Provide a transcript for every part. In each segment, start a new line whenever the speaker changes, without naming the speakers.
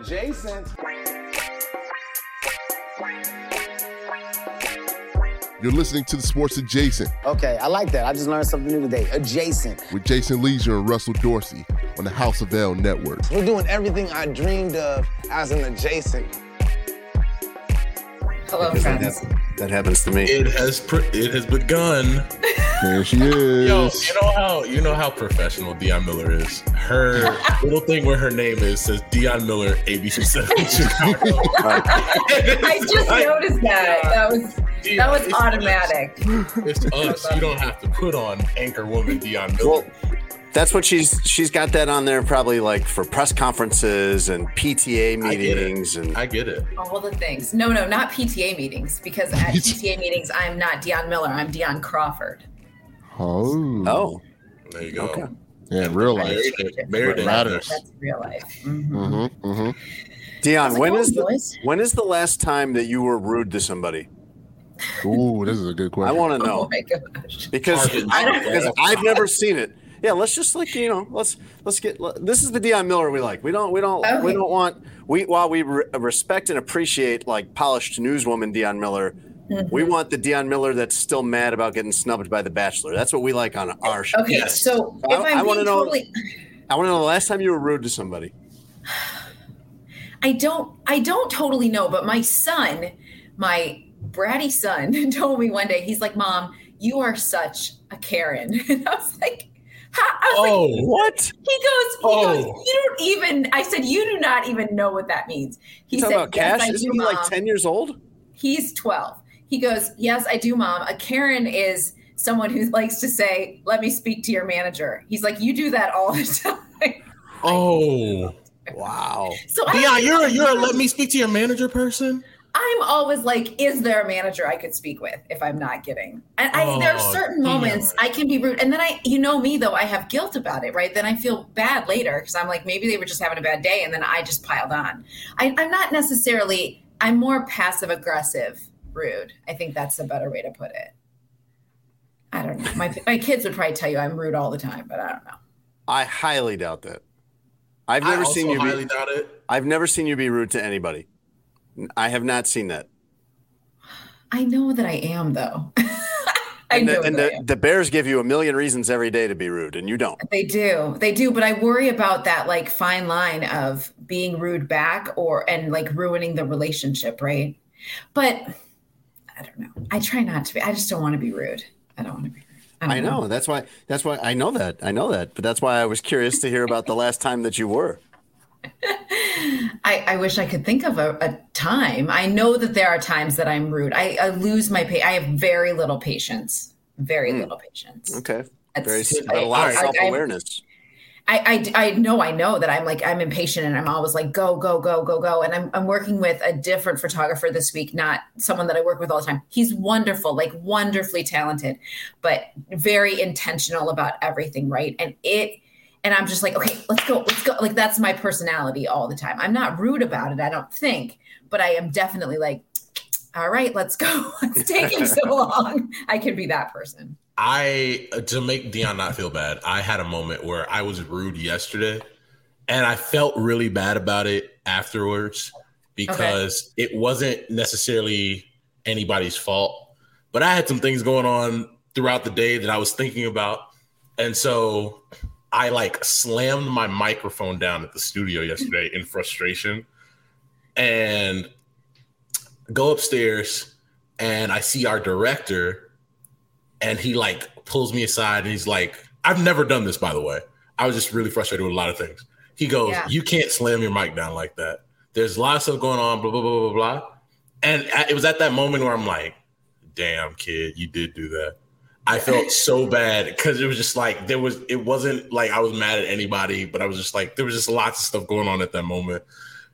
Adjacent.
You're listening to the Sports Adjacent
Okay, I like that. I just learned something new today. Adjacent.
with Jason Lieser and Russell Dorsey on the House of L Network.
We're doing everything I dreamed of as an adjacent.
Hello,
Because that,
friends.
hap- that happens to me.
It has pr- it has begun.
There she is.
Yo, you know how you know how professional Dionne Miller is. Her little thing where her name is says Dionne Miller, ABC Seven Chicago.
I just
Like,
noticed that. That was
Dionne,
that was
it's
automatic.
us. It's us. You don't have to put on anchor woman Dionne Miller.
Well, that's what she's she's got that on there probably like for press conferences and PTA
I
meetings and
I get it.
All the things. No, no, not PTA meetings because at PTA meetings I'm not Dionne Miller. I'm Dionne Crawford.
Oh.
oh
There you go.
Okay.
Yeah, in real life.
Married it. Married.
Matters.
That's real life. Mhm.
Mm-hmm. Mm-hmm.
Dionne,
How's it
when
going,
is the
boys?
when is the last time that you were rude to somebody?
Ooh, this is a good question.
I want to
Oh
know
my gosh.
because
Target.
I, because I've never seen it. Yeah, let's just like you know, let's let's get. This is the Dionne Miller we like. We don't we don't we don't want we while we re- respect and appreciate like polished newswoman Dionne Miller. We
Mm-hmm.
want the Dionne Miller that's still mad about getting snubbed by The Bachelor. That's what we like on our show.
Okay,
Yes.
so
I-
if I'm
I wanna know-
totally
I want to know the last time you were rude to somebody.
I don't I don't totally know, but my son, my bratty son, told me one day, he's like, Mom, you are such a Karen. And I was like, Was like,
Oh,
What?
he goes, he
Oh.
goes, you don't even I said, you do not even know what that means. He said,
about
yes,
Cash? Isn't he like ten years old?
He's 12. He goes, Yes, I do, mom. A Karen is someone who likes to say, Let me speak to your manager. He's like, You do that all the time.
oh,
Wow.
So
Dionne, you're a, you're a let me speak to your manager person.
I'm always like, Is there a manager I could speak with if I'm not getting? And I, there are
Oh,
certain moments
Dionne.
I can be rude. And then I, you know me though, I have guilt about it, right? Then I feel bad later because I'm like, maybe they were just having a bad day and then I just piled on. I, I'm not necessarily, I'm more passive aggressive rude. I think that's a better way to put it. I don't know. My my kids would probably tell you I'm rude all the time, but I don't know.
I highly doubt that. I've
I
never
also
seen you
highly
be.
doubt it.
I've never seen you be rude to anybody. I have not seen that.
I know that I am though. I
And,
know
the, and
I
the, the Bears give you a million reasons every day to be rude, and you don't.
They do. They do, but I worry about that like fine line of being rude back or and like ruining the relationship, right? But I don't know. I try not to be. I just don't want to be rude. I don't want to be rude. don't
I know. That's why. That's why I know that. I know that. But that's why I was curious to hear about the last time that you were.
I, I wish I could think of a, a time. I know that there are times that I'm rude. I, I lose my pa- I have very little patience. Very hmm. little patience.
Okay.
That's-
Very
I-
a lot of self awareness.
I, I, I know I know that I'm like I'm impatient and I'm always like go go go go go and I'm I'm working with a different photographer this week not someone that I work with all the time he's wonderful like wonderfully talented but very intentional about everything right and it and I'm just like okay let's go let's go. Like that's my personality all the time. I'm not rude about it I don't think but I am definitely like all right let's go. It's taking so long. I can be that person.
I uh, to make Dionne not feel bad, I had a moment where I was rude yesterday, and I felt really bad about it afterwards because it wasn't necessarily anybody's fault, but I had some things going on throughout the day that I was thinking about, and so I like slammed my microphone down at the studio yesterday in frustration, and go upstairs, and I see our director and he like pulls me aside and he's like, I've never done this, by the way. I was just really frustrated with a lot of things. He goes,
Yeah.
You can't slam your mic down like that. There's a lot of stuff going on, blah, blah, blah, blah, blah. And it was at that moment where I'm like, damn, kid, you did do that. I felt so bad because it was just like there was it wasn't like I was mad at anybody, but I was just like there was just lots of stuff going on at that moment.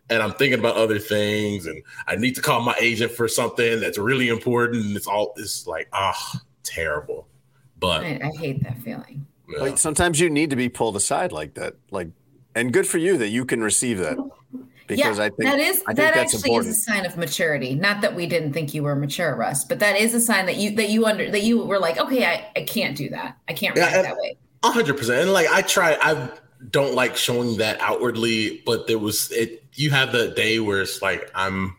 And I'm thinking about other things, and I need to call my agent for something that's really important. And it's all it's like, ah, terrible. But
I, I hate that feeling
yeah.
Like sometimes you need to be pulled aside like that. Like, and good for you that you can receive that. Because
yeah,
I think
that is
I think
that
that's
actually
important.
is a sign of maturity. Not that we didn't think you were mature, Russ, but that is a sign that you that you under that you were like, okay, I, I can't do that. I can't react
and-
that way.
A hundred percent. And like I try, I don't like showing that outwardly, but there was it you have the day where it's like I'm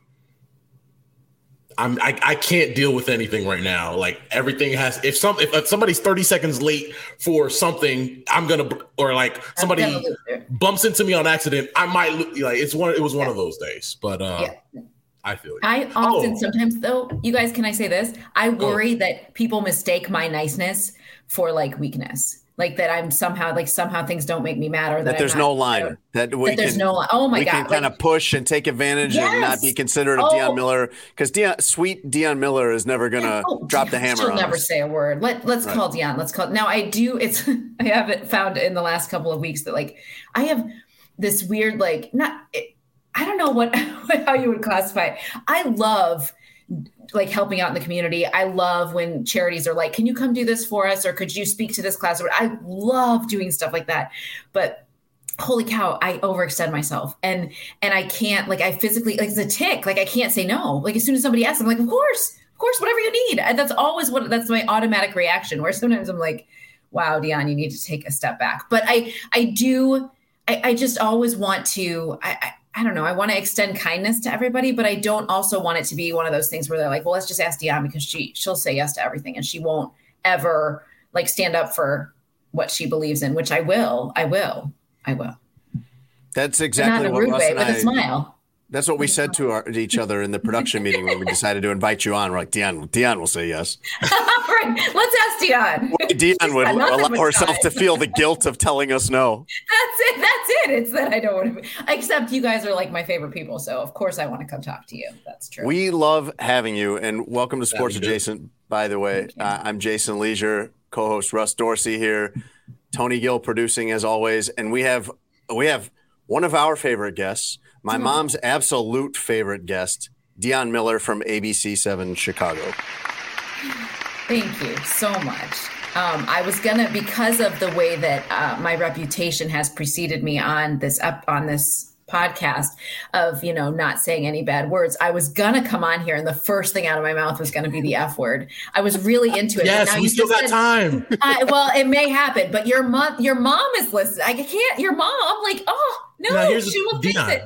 I'm I, I can't deal with anything right now. Like everything has if some if, somebody's 30 seconds late for something, I'm gonna or like somebody
gonna lose it.
bumps into me on accident, I might like it's one it was one of those days. But uh
Yeah.
I feel it.
I often
Oh.
sometimes though, you guys, can I say this? I worry that people mistake my niceness for like weakness. Like that I'm somehow like somehow things don't make me mad or that,
That there's
not-
no line. That we
That there's
can,
no line. Oh my
we
god.
can kind of push and take advantage and not be
Yes.
considerate of
Oh.
Dionne Miller because Dionne, sweet Dionne Miller is never gonna
Oh,
drop the hammer.
She'll
on
never
us.
say a word. Let Let's
Right.
call Dionne. Let's call. Now I do. It's I haven't found in the last couple of weeks that like I have this weird like not. I don't know what how you would classify it. I love like helping out in the community. I love when charities are like, "Can you come do this for us?" or "Could you speak to this class?" Or I love doing stuff like that. But holy cow, I overextend myself and and I can't like I physically like it's a tick. Like I can't say no. Like as soon as somebody asks, I'm like, "Of course, of course, whatever you need." And that's always what that's my automatic reaction. Where sometimes I'm like, "Wow, Dionne, you need to take a step back." But I I do I, I just always want to I, I I don't know. I want to extend kindness to everybody, but I don't also want it to be one of those things where they're like, "Well, let's just ask Dionne because she she'll say yes to everything and she won't ever like stand up for what she believes in." Which I will. I will. I will.
That's exactly
a
what
rude
Russ
way,
and
with a
I.
smile.
That's what we said to, our, each other in the production meeting when we decided to invite you on. We're like, Dionne, Dionne will say yes.
right. Let's ask Dionne.
Dionne would allow herself to feel the guilt of telling us no.
That's it. That's it. It's that I don't want to be. Except you guys are like my favorite people, so of course I want to come talk to you. That's true.
We love having you, and welcome to Sports. Adjacent. By the way, uh, I'm Jason Lieser, co-host Russ Dorsey here, Tony Gill producing as always, and we have we have one of our favorite guests, my mom's absolute favorite guest, Dionne Miller from ABC Seven Chicago.
Thank you so much. Um, I was gonna because of the way that uh, my reputation has preceded me on this up on this podcast of you know not saying any bad words. I was gonna come on here, and the first thing out of my mouth was gonna be the f word. I was really into it.
yes,
now
we still got
said-
time.
I, well, it may happen, but your mom, your mom is listening. I can't. Your mom, I'm like, oh no,
Now, here's
she will fix
Dionne.
it.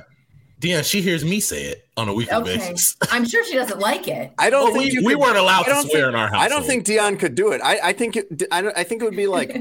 Dionne, she hears me say it on a weekly
Okay,
basis.
I'm sure she doesn't like it.
I don't
Well,
think
we, we
could-
weren't allowed to swear
think-
in our house.
I don't think Dionne could do it. I, I think it, I, don't, I think it would be like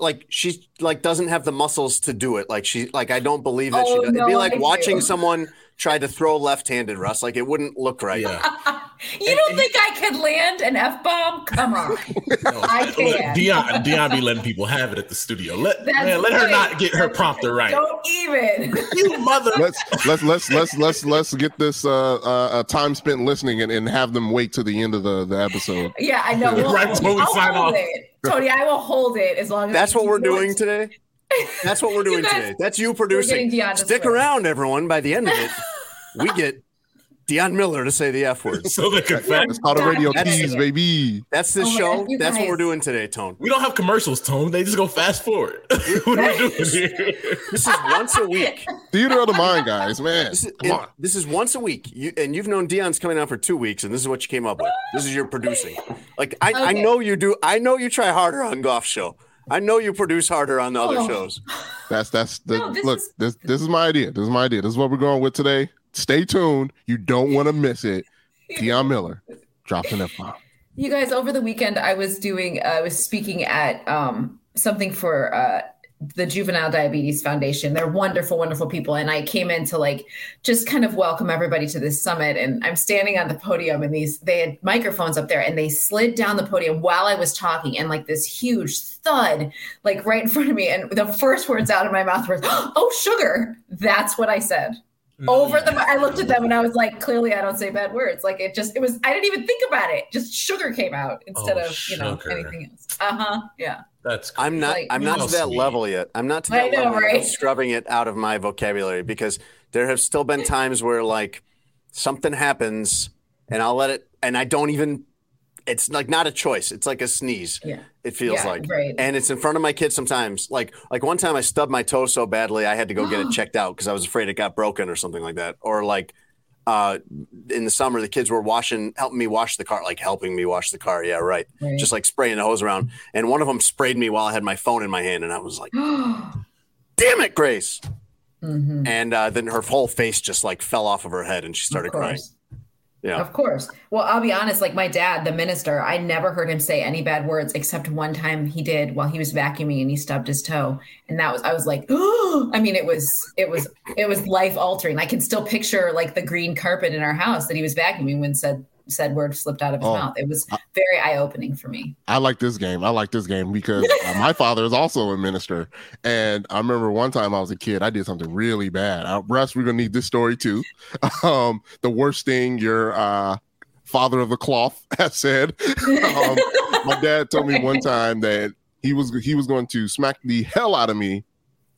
like she like doesn't have the muscles to do it. Like she like I don't believe that she
Oh,
does. It'd be like
I
watching
do.
someone try to throw left-handed, Russ. Like it wouldn't look right.
Yeah.
You don't think I could land an f bomb? Come on. I
Look,
can.
Dionne, Dionne be letting people have it at the studio. Let man, let her not get her prompter right.
Don't even.
You mother.
let's let's let's let's let's let's get this uh, uh, uh time spent listening and, and have them wait to the end of the, the episode.
Yeah, I know. We'll,
Right before we
I'll
sign
hold
off.
it. Tony, I will hold it as long as
That's what we're
you want-
doing today. That's what we're doing
guys-
today. That's you producing. Stick
swear.
around, everyone. By the end of it, we get Dionne Miller to say the F word.
So they can fact.
It's called a radio
That's-
tease, baby.
That's the
Oh
show.
God, you
That's what we're doing today, Tone.
We don't have commercials, Tone. They just go fast forward. what are we doing here?
This is once a week.
Theater of the mind, guys, man.
This is,
Come on.
this is once a week. You and you've known Dionne's coming out for two weeks, and this is what you came up with. This is your producing. Like I, I know you do. I know you try harder on Golf Show. I know you produce harder on the other
Oh.
shows.
That's that's the
No, this
look.
is-
This this is my idea. This is my idea. This is what we're going with today. Stay tuned. You don't want to miss it. Dionne Miller dropping an F bomb.
You guys, over the weekend, I was doing, I was speaking at um, something for uh, the Juvenile Diabetes Foundation. They're wonderful, wonderful people. And I came in to like just kind of welcome everybody to this summit. And I'm standing on the podium, and these, they had microphones up there, and they slid down the podium while I was talking, and like this huge thud, like right in front of me. And the first words out of my mouth were, Oh, sugar. That's what I said over the i looked at them and i was like clearly i don't say bad words like it just it was i didn't even think about it just sugar came out instead
Oh,
of you know
sugar.
anything else uh-huh yeah
That's
I'm not.
Like,
I'm not to that
sweet.
level yet. I'm not to
I
that
know,
level.
right?
Of scrubbing it out of my vocabulary because there have still been times where like something happens and I'll let it, and I don't even. It's like not a choice. It's like a sneeze.
yeah
It feels
Yeah,
like,
right.
and it's in front of my kids sometimes. Like, like one time I stubbed my toe so badly I had to go get it checked out because I was afraid it got broken or something like that. Or like, uh, in the summer the kids were washing, helping me wash the car, like helping me wash the car. Yeah, right.
Right.
Just like spraying the hose around, and one of them sprayed me while I had my phone in my hand, and I was like, "Damn it, Grace!"
Mhm.
and uh, then her whole face just like fell off of her head, and she started crying. Yeah.
Of course. Well, I'll be honest, like my dad, the minister, I never heard him say any bad words except one time he did while he was vacuuming and he stubbed his toe. And that was I was like, oh I mean, it was it was it was life altering. I can still picture like the green carpet in our house that he was vacuuming when said said word slipped out of his
Oh.
mouth. It was very eye opening for me.
I like this game. I like this game because uh, my father is also a minister. And I remember one time I was a kid, I did something really bad. Uh, Russ, we're going to need this story too. Um, the worst thing your uh, father of the cloth has said. um, my dad told me one time that he was he was going to smack the hell out of me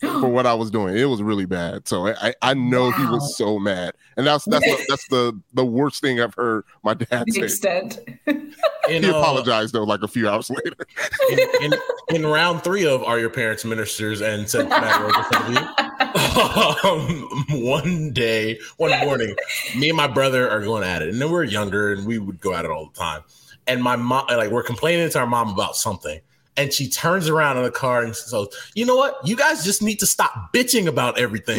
for what I was doing. It was really bad. So I I, I know he was so mad, and that's that's the, that's the the worst thing I've heard my dad
the
say.
extent.
You
He
know,
apologized though, like a few hours later.
in, in, in round three of Are Your Parents Ministers and said bad words in front of you. Um, one day, one morning, me and my brother are going at it. And then we're younger and we would go at it all the time. And my mom, like, we're complaining to our mom about something. And she turns around in the car and says, You know what? You guys just need to stop bitching about everything.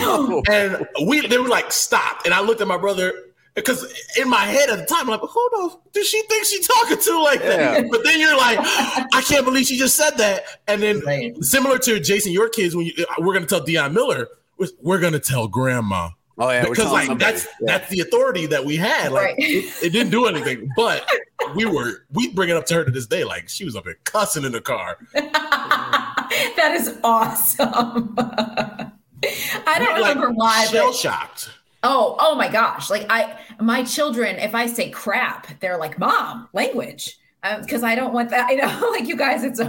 and we, they were like, Stop. And I looked at my brother because in my head at the time, I'm like, Who the does she think she's talking to like that? But then you're like, I can't believe she just said that. And then similar to Jason, your kids, when you, we're going to tell Dionne Miller, we're, we're going to tell grandma
Oh yeah,
because like
somebody.
that's
Yeah.
that's the authority that we had. Like
Right.
it, it didn't do anything, but we were we bring it up to her to this day. Like she was up there cussing in the car.
that is awesome. I don't
like,
remember why,
Shell
but
shocked.
Oh, oh my gosh. Like I my children, if I say crap, they're like, Mom, language. Uh, because I don't want that. You know, like you guys, it's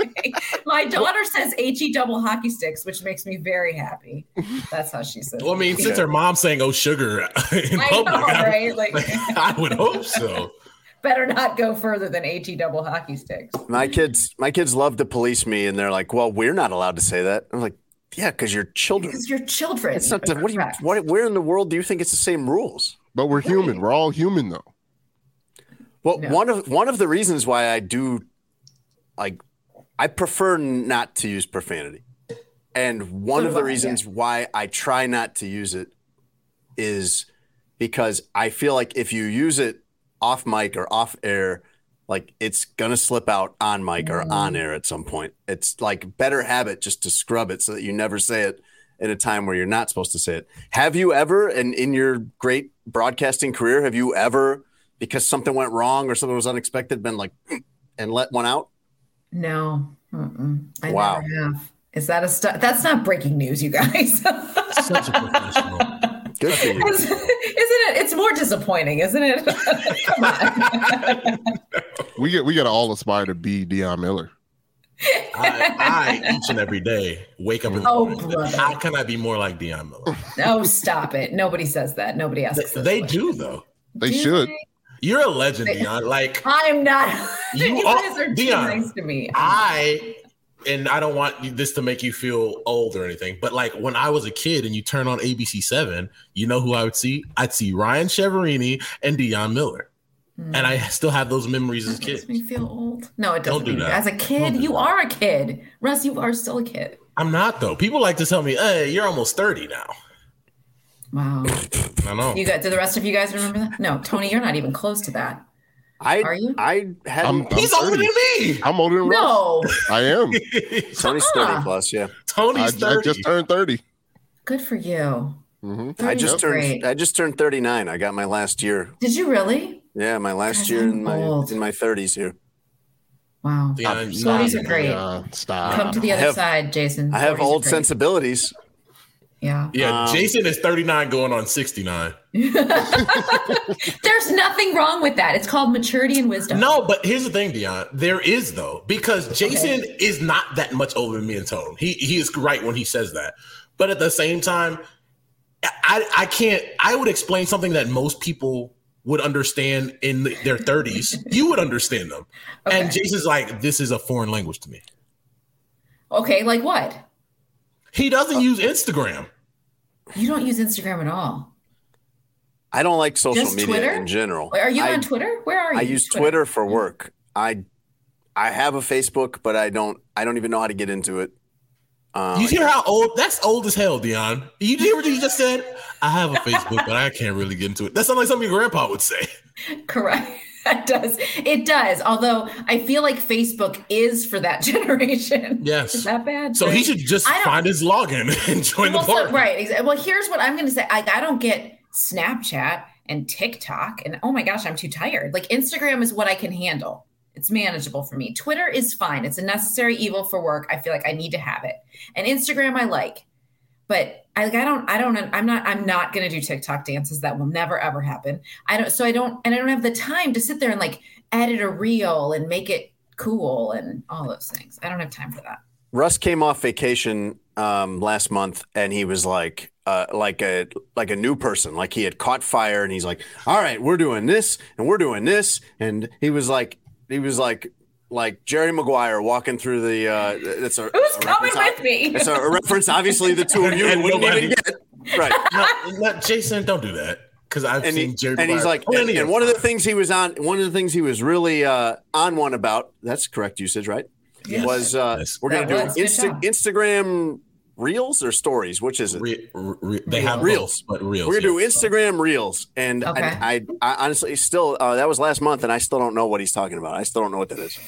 okay. my daughter says HE double hockey sticks, which makes me very happy. That's how she says.
Well, I mean,
it.
since her mom's saying "oh sugar" in
I
public,
know,
I,
right? Like,
I would hope so.
better not go further than HE double hockey sticks.
My kids, my kids love to police me, and they're like, "Well, we're not allowed to say that." I'm like, "Yeah, because you're children.
Because you're children.
It's not. The, what do you?
Correct.
What? Where in the world do you think it's the same rules?"
But we're human. We're all human though.
Well,
No.
one of one of the reasons why I do, like, I prefer not to use profanity, and one
So
of the
I,
reasons why I try not to use it is because I feel like if you use it off mic or off air, like it's gonna slip out on mic or mm-hmm. on air at some point. It's like better habit just to scrub it so that you never say it in a time where you're not supposed to say it. Have you ever, and in your great broadcasting career, have you ever, because something went wrong or something was unexpected, been like mm, and let one out?
No. Mm-mm. I
Wow.
never have. Is that a stu- That's not breaking news, you guys.
Such a professional.
Good for you.
Isn't it? It's more disappointing, isn't it?
We get we gotta all aspire to be Dionne Miller.
I, I each and every day wake up in the
Oh,
morning.
brother.
How can I be more like Dionne Miller?
Oh, stop it. Nobody says that. Nobody asks.
They, they do though.
They
Do
should.
they?
You're a legend, Dionne. Like
I'm not.
You
You, guys are too
Dionne,
nice to me.
I and I don't want this to make you feel old or anything, but like when I was a kid and you turn on ABC Seven, you know who I would see? I'd see Ryan Chiaverini and Dionne Miller,
Hmm.
and I still have those memories as
That makes
kids.
me feel old. No, it doesn't.
Don't do that.
As a kid,
do
you
that.
are a kid. Russ, you are still a kid.
I'm not though. People like to tell me, "Hey, you're almost 30 now."
Wow.
I know.
You got? Do the rest of you guys remember that? No, Tony, you're not even close to that.
I
Are you?
I had
I'm-
He's older than me.
I'm older than Russ.
No.
I am.
Tony's thirty plus. Yeah,
I,
Tony's
I
30.
just turned 30.
Good for you.
hmm
I just
30's
turned.
great.
I just turned thirty nine. I got my last year.
Did you really?
Yeah, my last
Guys,
year
I'm
in my
old.
in my thirties here.
Wow.
Dionne,
Stories
nah,
are great.
Uh, stop.
Come to the other
have-
side, Jason.
I have old
great.
sensibilities.
Yeah.
Yeah,
Um,
Jason is 39 going on 69.
There's nothing wrong with that. It's called maturity and wisdom.
No, but here's the thing, Dionne. There is though, because Jason is not that much older than me in tone. He he is right when he says that. But at the same time, I I can't I would explain something that most people would understand in their 30s. you would understand them. And Jason's like, this is a foreign language to me.
Okay, like what?
He doesn't use Instagram.
You don't use Instagram at all.
I don't like social
Just
media
Twitter?
in general.
Are you
I,
on Twitter? Where are you?
I use Twitter for work. I I have a Facebook, but I don't I don't even know how to get into it. Uh,
You hear how old? That's old as hell, Dionne. You hear what you just said? I have a Facebook, but I can't really get into it. That sounds like something your grandpa would say.
Correct. It does. It does. Although I feel like Facebook is for that generation.
Yes.
Is that bad?
So he should just find his login and join
well,
the
so- right. Well, here's what I'm going to say. I, I don't get Snapchat and TikTok, and oh my gosh, I'm too tired. Like Instagram is what I can handle. It's manageable for me. Twitter is fine. It's a necessary evil for work. I feel like I need to have it. And Instagram I like, but I like I don't I don't I'm not I'm not to do TikTok dances. That will never ever happen. I don't. So I don't and I don't have the time to sit there and like edit a reel and make it cool and all those things. I don't have time for that.
Russ came off vacation um, last month, and he was like, uh, like a like a new person, like he had caught fire, and he's like, "All right, we're doing this, and we're doing this," and he was like, he was like, like Jerry Maguire walking through the. Uh, that's a
Who's
a
coming
reference-
with me?
It's a reference, obviously, the two of you
And
wouldn't
nobody-
even get. Right.
No, no, Jason, don't do that. Because I've
and,
seen
he,
Jerry
and he's like, and, and one of the things he was on, one of the things he was really uh, on one about. That's correct usage, right?
Yes.
Was uh,
Yes.
we're gonna
That
do Insta- Instagram reels or stories? Which is it?
Re- re- they have
Reels.
both, but reels.
We're gonna
yeah.
do Instagram reels, and
Okay.
I, I, I honestly still uh, that was last month, and I still don't know what he's talking about. I still don't know what that is.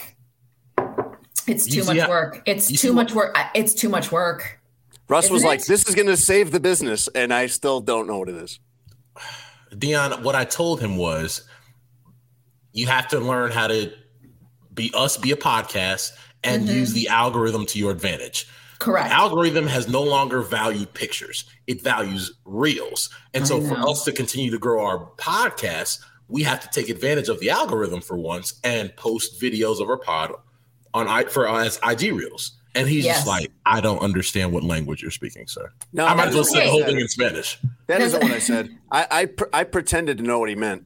It's too
see
much
how-
work. It's
you
too
see
much work. It's too much work.
Russ was
Isn't
like,
it?
"This is gonna save the business," and I still don't know what it is.
Dionne, what I told him was you have to learn how to be us, be a podcast, and
Mhm.
use the algorithm to your advantage.
Correct.
algorithm has no longer valued pictures it values reels and so for us to continue to grow our podcast we have to take advantage of the algorithm for once and post videos of our pod on i for uh, as ig reels and he's
Yes.
just like i don't understand what language you're speaking sir
No,
i might as well say the whole thing in spanish
That isn't what I said. I I, pr- I pretended to know what he meant.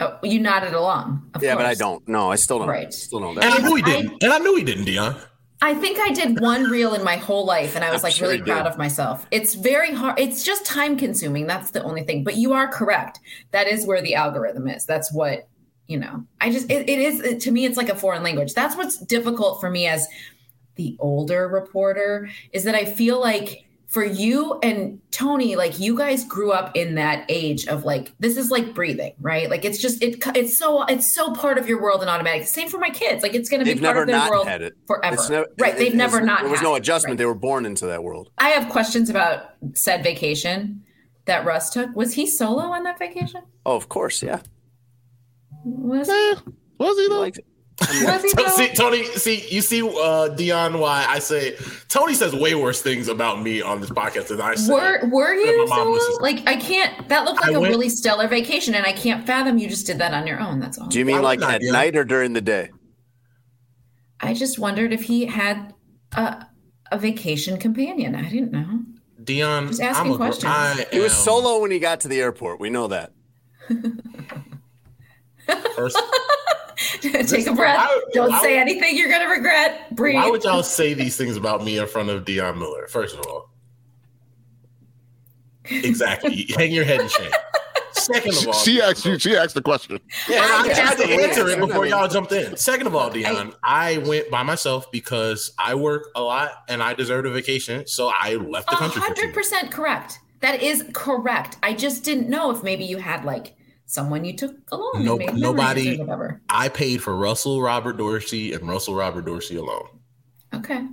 Oh, you nodded along. Of
yeah, but I don't. No, I still don't.
Right.
Still don't.
and i knew he didn't and i knew he didn't dionne
I think I did one reel in my whole life and I was
I'm
like
sure
really proud of myself. It's very hard. It's just time consuming. That's the only thing. But you are correct. That is where the algorithm is. That's what, you know, I just, it, it is, it- to me, it's like a foreign language. That's what's difficult for me as the older reporter is that I feel like for you and Tony, like you guys grew up in that age of like this is like breathing, right? Like it's just it it's so it's so part of your world and automatic. Same for my kids. Like it's going to be
They've
part
never
of their
not
world
had it.
forever.
It's never,
right?
it-
They've
it-
never not.
There was
had
no
it,
adjustment.
right.
They were born into that world.
I have questions about said vacation that Russ took. Was he solo on that vacation?
Oh, of course, yeah.
Was,
Eh, was he though?
Like,
was he
To-
though?
See, Tony, see, you see, uh, Dionne, why I say Tony says way worse things about me on this podcast than I say.
Were were you
my mom
solo?
listens.
Like I can't. That looked like a
went-
really stellar vacation, and I can't fathom you just did that on your own. That's all.
do you mean
would
like
not,
at
Dionne?
night or during the day?
I just wondered if he had a a vacation companion. I didn't know.
Dionne,
Just asking
I'm a,
questions.
I
He was solo when he got to the airport. We know that.
First,
Take a breath.
why-
Don't
why
say
would-
anything you're gonna regret. Breathe.
why would y'all say these things about me in front of Dionne Miller? First of all, exactly. Hang your head in shame. Second of all,
she asked you. She asked the question.
Yeah, and I
I
tried to
guess.
answer it before y'all jumped in. Second of all, Dionne, I went by myself because I work a lot and I deserved a vacation, so I left the
A
country. for two
hundred
weeks.
percent correct. That is correct. I just didn't know if maybe you had like someone you took along. and
Nope,
made memories
nobody-
whatever.
I paid for Russell Robert Dorsey and Russell Robert Dorsey alone.
Okay.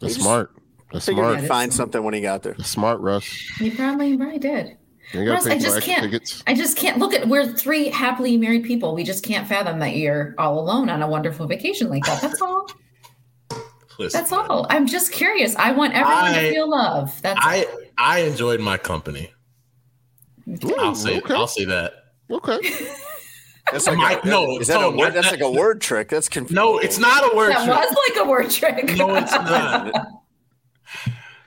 That's
He
smart. That's smart.
he'd find something when he got there.
That's smart, Russ.
You probably probably did.
You
Russ, I just can't.
tickets.
I just can't look at. We're three happily married people. We just can't fathom that you're all alone on a wonderful vacation like that. That's all.
Listen,
That's all. I'm just curious. I want everyone
I-
to feel love. That's
I I enjoyed my company.
Ooh,
I'll say
okay.
I'll say that.
Okay.
That's like
Mike,
a,
no,
is that a
Tone,
word? That's like a word trick. That's confusing.
No, it's not a word
that
trick.
was like a word trick.
No, it's not.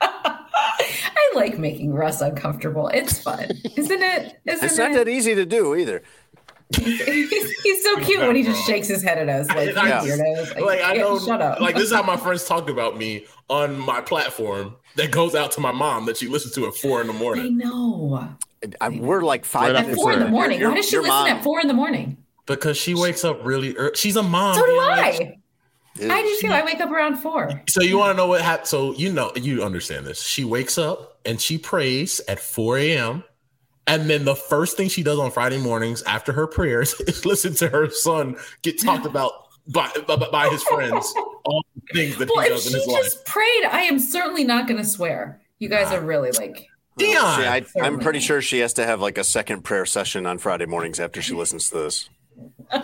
I like making Russ uncomfortable. It's fun, isn't it? Isn't
It's not
it?
that easy to do either.
he's, he's so cute when he just shakes his head at us like,
Yeah.
weirdos. Like,
like I
yeah,
know,
shut up.
like this is how my friends talk about me on my platform that goes out to my mom that she listens to at four in the morning.
I know.
I, we're like five
Right
At
minutes
four in the morning.
Your-
Why does she listen
mom-
at four in the morning?
because she wakes up really early. She's a mom.
So do
Dionne. Like,
I. I do too. I wake up around four.
So you want to know what happened? So you know you understand this. She wakes up and she prays at 4 a.m. And then the first thing she does on Friday mornings after her prayers is listen to her son get talked about by, by, by his friends. All the things that
Well,
he
if
does in
she
his
just
life.
prayed, I am certainly not going to swear. You guys are really like.
Dionne.
See, I, I'm pretty sure she has to have like a second prayer session on Friday mornings after she listens to this.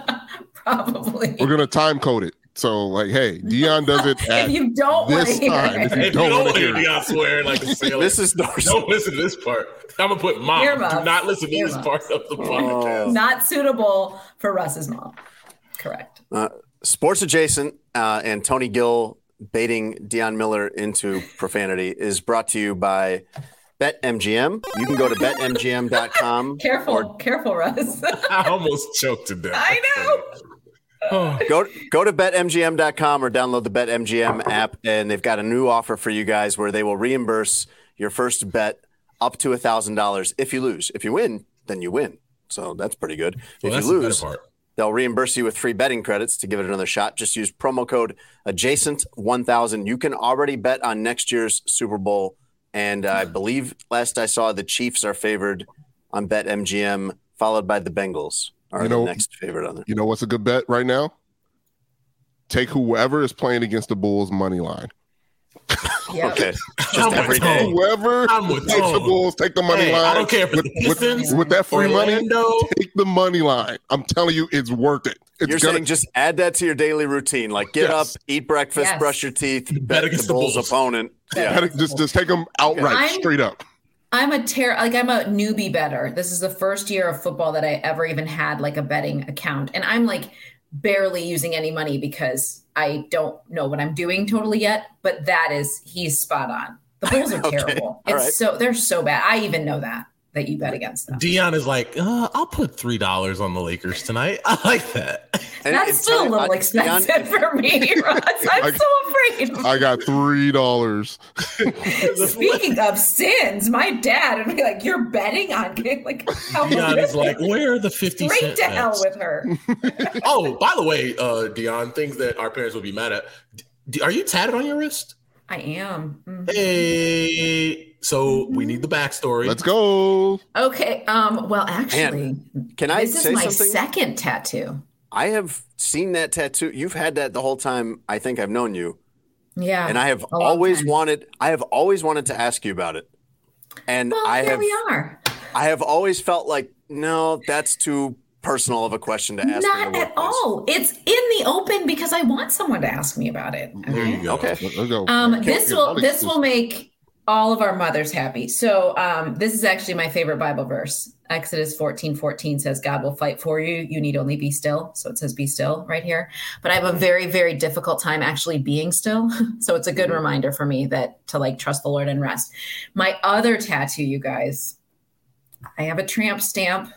Probably.
We're gonna time code it. So like, hey, Dionne does it at
if you don't want
this
to hear
time, if you
If
don't
don't
wanna
want to
hear
hear
it.
Dionne swear like a sailor,
This is Dorsey.
don't listen to this part. I'm gonna put mom.
Ear
Do not listen to
Ear
this part of the podcast.
not suitable for Russ's mom. Correct.
Uh, sports adjacent uh, and Tony Gill baiting Dionne Miller into profanity is brought to you by BetMGM. You can go to betmgm.com.
Careful,
or
careful, Russ.
I almost choked to death.
I know.
Oh.
go go to betmgm.com or download the BetMGM app, and they've got a new offer for you guys where they will reimburse your first bet up to thousand dollars if you lose. If you win, then you win. So that's pretty good.
Well,
if
that's
you
the better
lose,
part.
They'll reimburse you with free betting credits to give it another shot. Just use promo code adjacent1000. You can already bet on next year's Super Bowl. And I believe last I saw, the Chiefs are favored on BetMGM, followed by the Bengals are
You know-
the next favorite on there.
You know what's a good bet right now? Take whoever is playing against the Bulls money line.
Yep.
Okay.
I'm
every day.
Whoever
I'm with
takes the Bulls, take the money
Hey,
line.
I don't care if
with,
it's
with,
Pistons,
with that free money.
Orlando.
Take the money line. I'm telling you, it's worth it. It's
You're
gonna
saying just add that to your daily routine. Like get
Yes.
up, eat breakfast,
Yes.
brush your teeth, bet,
against
the
the
Bulls,
Bulls.
opponent. Yeah.
just just take them outright,
I'm-
straight up.
I'm a ter like I'm a newbie better. This is the first year of football that I ever even had like a betting account. And I'm like barely using any money because I don't know what I'm doing totally yet. But that is he's spot on. The Bulls are
Okay.
terrible.
All
It's
right.
so they're so bad. I even know that that you bet against them.
Dionne is like, uh, I'll put three dollars on the Lakers tonight. I like that.
And
That's
it's-
still a little
I-
expensive
Dionne,
for me, Russ. I'm
I-
so afraid.
I got three dollars.
Speaking of sins, my dad would be like, "You're betting on like how
Dionne is like, where are the fifty
straight
cent
to hell with her."
Oh, by the way, uh, Dionne, things that our parents would be mad at. D- are you tatted on your wrist?
I am. Mhm.
Hey, so we need the backstory.
Let's go.
Okay. Um. Well, actually,
Can I
this is my
something?
second tattoo.
I have seen that tattoo. You've had that the whole time I think I've known you.
Yeah.
and I have always
time.
wanted I have always wanted to ask you about it. And
Well,
I
here
have
we are.
I have always felt like no, that's too personal of a question to ask.
Not at all. It's in the open because I want someone to ask me about it.
there you go.
Okay.
Let's go.
Um,
Can't
this
get
will this
exclusive.
will make all of our mothers happy. So um, this is actually my favorite Bible verse. Exodus 14, 14 says, God will fight for you. You need only be still. So it says be still right here. But I have a very, very difficult time actually being still. so it's a good reminder for me that to like trust the Lord and rest. My other tattoo, you guys, I have a tramp stamp.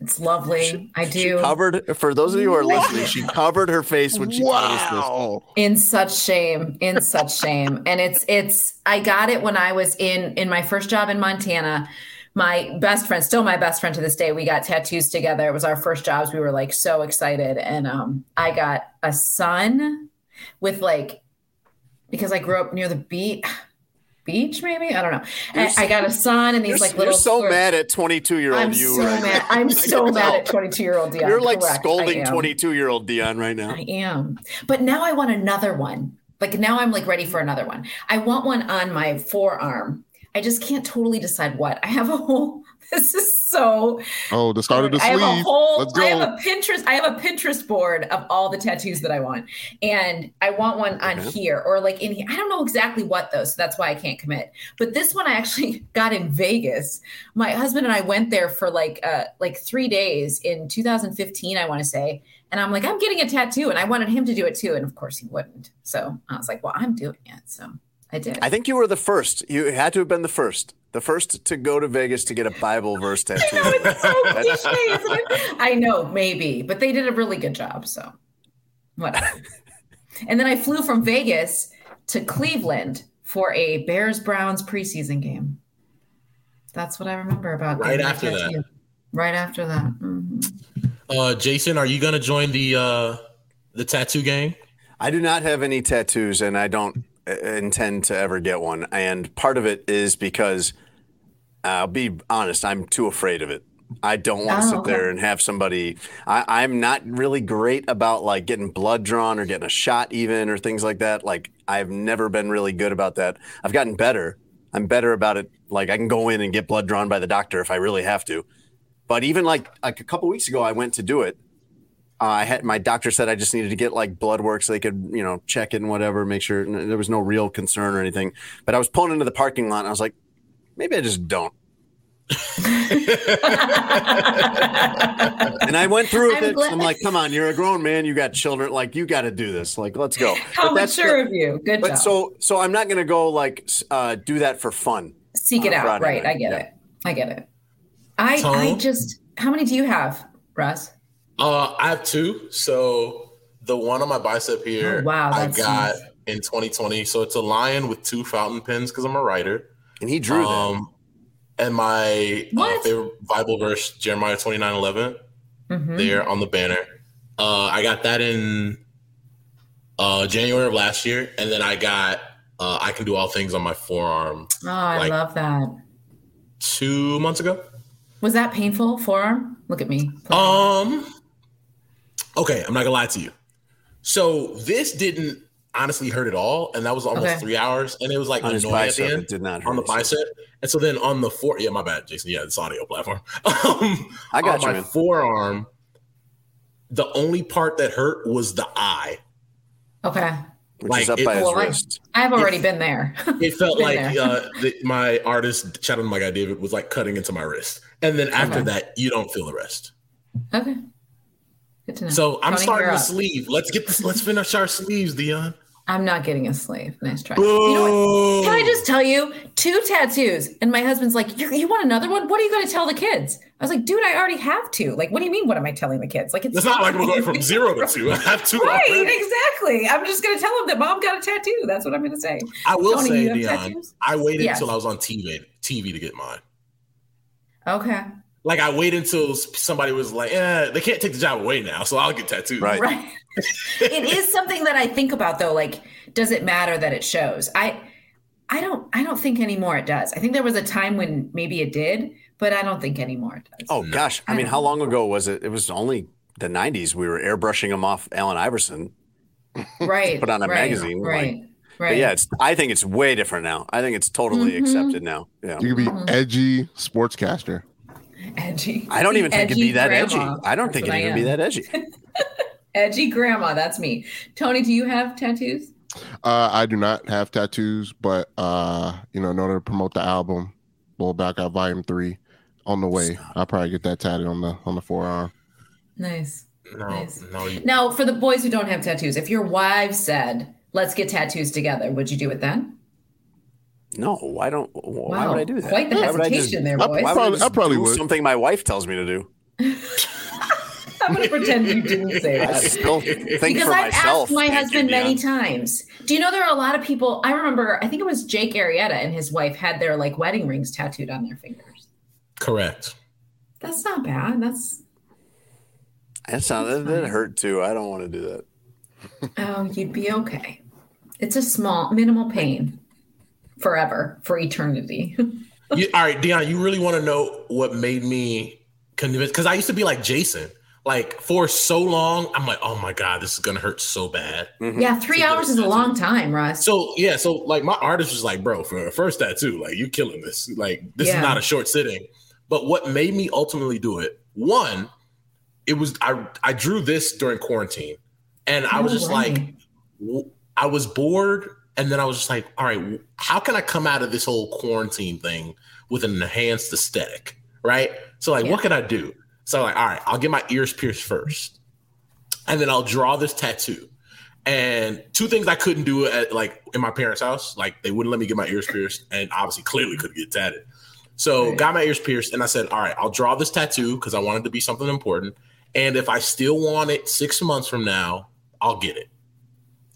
It's lovely. I
She
do.
covered for those of you who are listening, she covered her face when she told us this.
Wow.
in such shame in such shame and it's it's i got it when i was in in my first job in montana my best friend still my best friend to this day we got tattoos together it was our first jobs we were like so excited and um i got a sun with like because i grew up near the beach beach maybe i don't know and
You're
I got a son and these like little.
you're
so
mad at 22 year old you.
So
right
mad. I'm so mad at 22 year old Dionne.
You're like
Correct,
scolding 22 year old Dionne right now.
I am. But now I want another one. Like now I'm like ready for another one. I want one on my forearm. I just can't totally decide what. I have a whole this is so
Oh, the start of the
I have a whole
Let's
I have a Pinterest I have a Pinterest board of all the tattoos that I want. And I want one on
Okay.
here or like in here. I don't know exactly what though, so that's why I can't commit. But this one I actually got in Vegas. My husband and I went there for like uh like 3 days in 2015 I want to say. And I'm like I'm getting a tattoo and I wanted him to do it too and of course he wouldn't. So I was like, well, I'm doing it. So I did.
I think you were the first. You had to have been the first. The first to go to Vegas to get a Bible verse tattoo.
I know, it's so cliche, isn't it? I know, maybe, but they did a really good job. So, whatever. and then I flew from Vegas to Cleveland for a Bears Browns preseason game. That's what I remember about
Right
getting my
after that.
Right after that. Mhm.
Uh, Jason, are you gonna join the uh, the tattoo gang?
I do not have any tattoos, and I don't Uh, intend to ever get one. And part of it is because I'll be honest, I'm too afraid of it. I don't want to
Oh,
sit
okay.
there and have somebody. I, I'm not really great about like getting blood drawn or getting a shot, even or things like that. Like I've never been really good about that. I've gotten better. I'm better about it. Like I can go in and get blood drawn by the doctor if I really have to. But even like like a couple weeks ago, I went to do it. Uh, I had my doctor said I just needed to get like blood work so they could you know check it and whatever, make sure there was no real concern or anything. But I was pulling into the parking lot and I was like, maybe I just don't. And I went through with
I'm
it.
glad-
I'm like, come on, you're a grown man. You got children. Like, you got to do this. Like, let's go.
How
But that's
mature
the-
of you. Good
But
job.
so, so I'm not going to go like uh, do that for fun.
Seek it out.
Friday
Right.
night.
I get
Yeah.
it. I get it. I I just how many do you have, Russ?
Uh, I have two. So the one on my bicep here,
Oh, wow,
I got
nice.
in 2020. So it's a lion with two fountain pens because I'm a writer.
And he drew that.
Um, and my uh, favorite Bible verse, Jeremiah 29 11,
Mhm.
there on the banner. Uh, I got that in uh, January of last year. And then I got uh, I Can Do All Things on my forearm
Oh, I
like-
love that.
two months ago.
Was that painful? Forearm? Look at me.
Um. Okay, I'm not gonna lie to you. So this didn't honestly hurt at all, and that was almost
Okay.
three hours, and it was like
on his
annoying at
bicep,
the end
it did not hurt.
on the
his-
bicep, and so then on the fore, yeah, my bad, Jason. Yeah, it's audio platform. um,
I got
on
you,
my
man.
forearm. The only part that hurt was the eye.
okay.
Which
like,
is up
it-
by his
Well, I-
wrist.
I've already been there.
It felt like uh, the, my artist, shout out to my guy David, was like cutting into my wrist, and then after
Okay.
that, you don't feel the rest.
okay. Good to know.
So I'm
Tony,
starting
up.
sleeve. Let's get this. Let's finish our sleeves, Dionne.
I'm not getting a sleeve. Nice try. You know what? Can I just tell you, two tattoos, and my husband's like, You're, "You want another one? What are you going to tell the kids?" I was like, "Dude, I already have two. Like, what do you mean? What am I telling the kids? Like, it's
It's not like we're going from zero to two. I have two.
right,
already.
exactly. I'm just going to tell them that mom got a tattoo. That's what I'm going to say.
I will
Tony,
say,
Dionne.
I waited
Yes.
until I was on TV, TV to get mine.
Okay,
Like I wait until somebody was like, "Yeah, they can't take the job away now, so I'll get tattooed."
Right.
right. it is something that I think about though. Like, does it matter that it shows? I, I don't. I don't think anymore. It does. I think there was a time when maybe it did, but I don't think anymore it does.
Oh gosh, I mean, how long ago was it? It was only the '90s. We were airbrushing him off Allen Iverson.
right.
put on a
right,
magazine, like-
Right. right.
But yeah, it's. I think it's way different now. I think it's totally
Mhm.
accepted now. Yeah.
You can be
Mhm.
edgy sportscaster.
Edgy.
I don't even think it'd be that edgy. I don't
That's
think it'd even be that edgy.
edgy grandma. That's me. Tony, do you have tattoos?
Uh, I do not have tattoos, but uh, you know, in order to promote the album, Bull Back Out Volume Three, on the way, I'll probably get that tatted on the on the forearm.
Nice.
No,
Nice.
no. You,
Now, for the boys who don't have tattoos, if your wives said, "Let's get tattoos together," would you do it then?
No, why don't? Why
Wow,
would I do that?
quite the
Why would I
hesitation there,
I-
boys.
Why would
Probably-
I, just
I probably
do
would.
something my wife tells me to do?
I'm going to pretend you didn't say
I
that.
still think
because
for
I've
myself.
asked my husband many
Dionne.
times. Do you know there are a lot of people? I remember, I think it was Jake Arrieta and his wife had their like wedding rings tattooed on their fingers.
correct.
That's not bad. That's
That sounds that, that hurt too. I don't want to do that.
oh, you'd be okay. It's a small, minimal pain, forever, for eternity.
You, all right, Dionne. You really want to know what made me convinced? Because I used to be like Jason. Like for so long, I'm like, oh my god, this is gonna hurt so bad. Mm-hmm.
yeah, three
To
hours is a
tattoo.
long time, Russ.
So yeah, so like my artist was like, bro, for a first tattoo, like you killing this. Like this
Yeah.
is not a short sitting. But what made me ultimately do it? One, it was I I drew this during quarantine, and I was just
way.
like, w- I was bored, and then I was just like, all right, how can I come out of this whole quarantine thing with an enhanced aesthetic, right? So like,
Yeah.
what can I do? So like, all right, I'll get my ears pierced first, and then I'll draw this tattoo. And two things I couldn't do at like in my parents' house, like they wouldn't let me get my ears pierced, and obviously clearly couldn't get tatted. So
Right.
got my ears pierced, and I said, "All right, I'll draw this tattoo because I wanted to be something important. And if I still want it six months from now, I'll get it."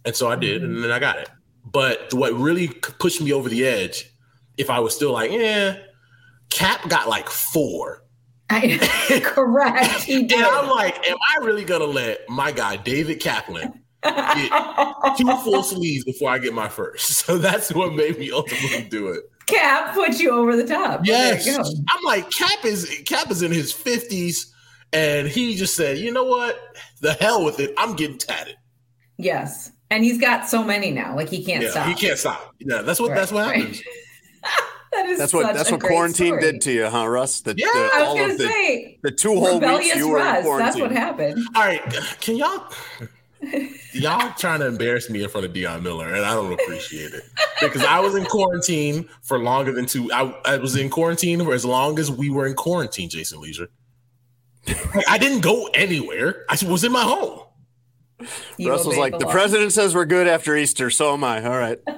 And so I did, mm. and then I got it. But what really pushed me over the edge, if I was still like, "Yeah," Cap got like four,
I, correct. He
and. I'm like, "Am I really gonna let my guy David Kaplan?" get two full sleeves before I get my first. So that's what made me ultimately do it.
Cap put you over the top.
Yes. I'm like Cap is Cap is in his fifties, and he just said, "You know what? The hell with it. I'm getting tatted."
Yes. And he's got so many now. Like he can't
Yeah,
stop.
he can't stop. Yeah, that's what
Right,
that's what
right.
happens.
that is
That's what that's
a
what quarantine
story.
did to you, huh, Russ? The,
Yeah,
the-
I was
all
gonna
the,
say
the two whole weeks
rebellious
you were in quarantine.
That's what happened.
All right, can y'all y'all trying to embarrass me in front of Dionne Miller, and I don't appreciate it because I was in quarantine for longer than two. I, I was in quarantine for as long as we were in quarantine, Jason Lieser. I didn't go anywhere. I was in my home.
You
Russ was like, the
law.
president says we're good after Easter, so am I. All right.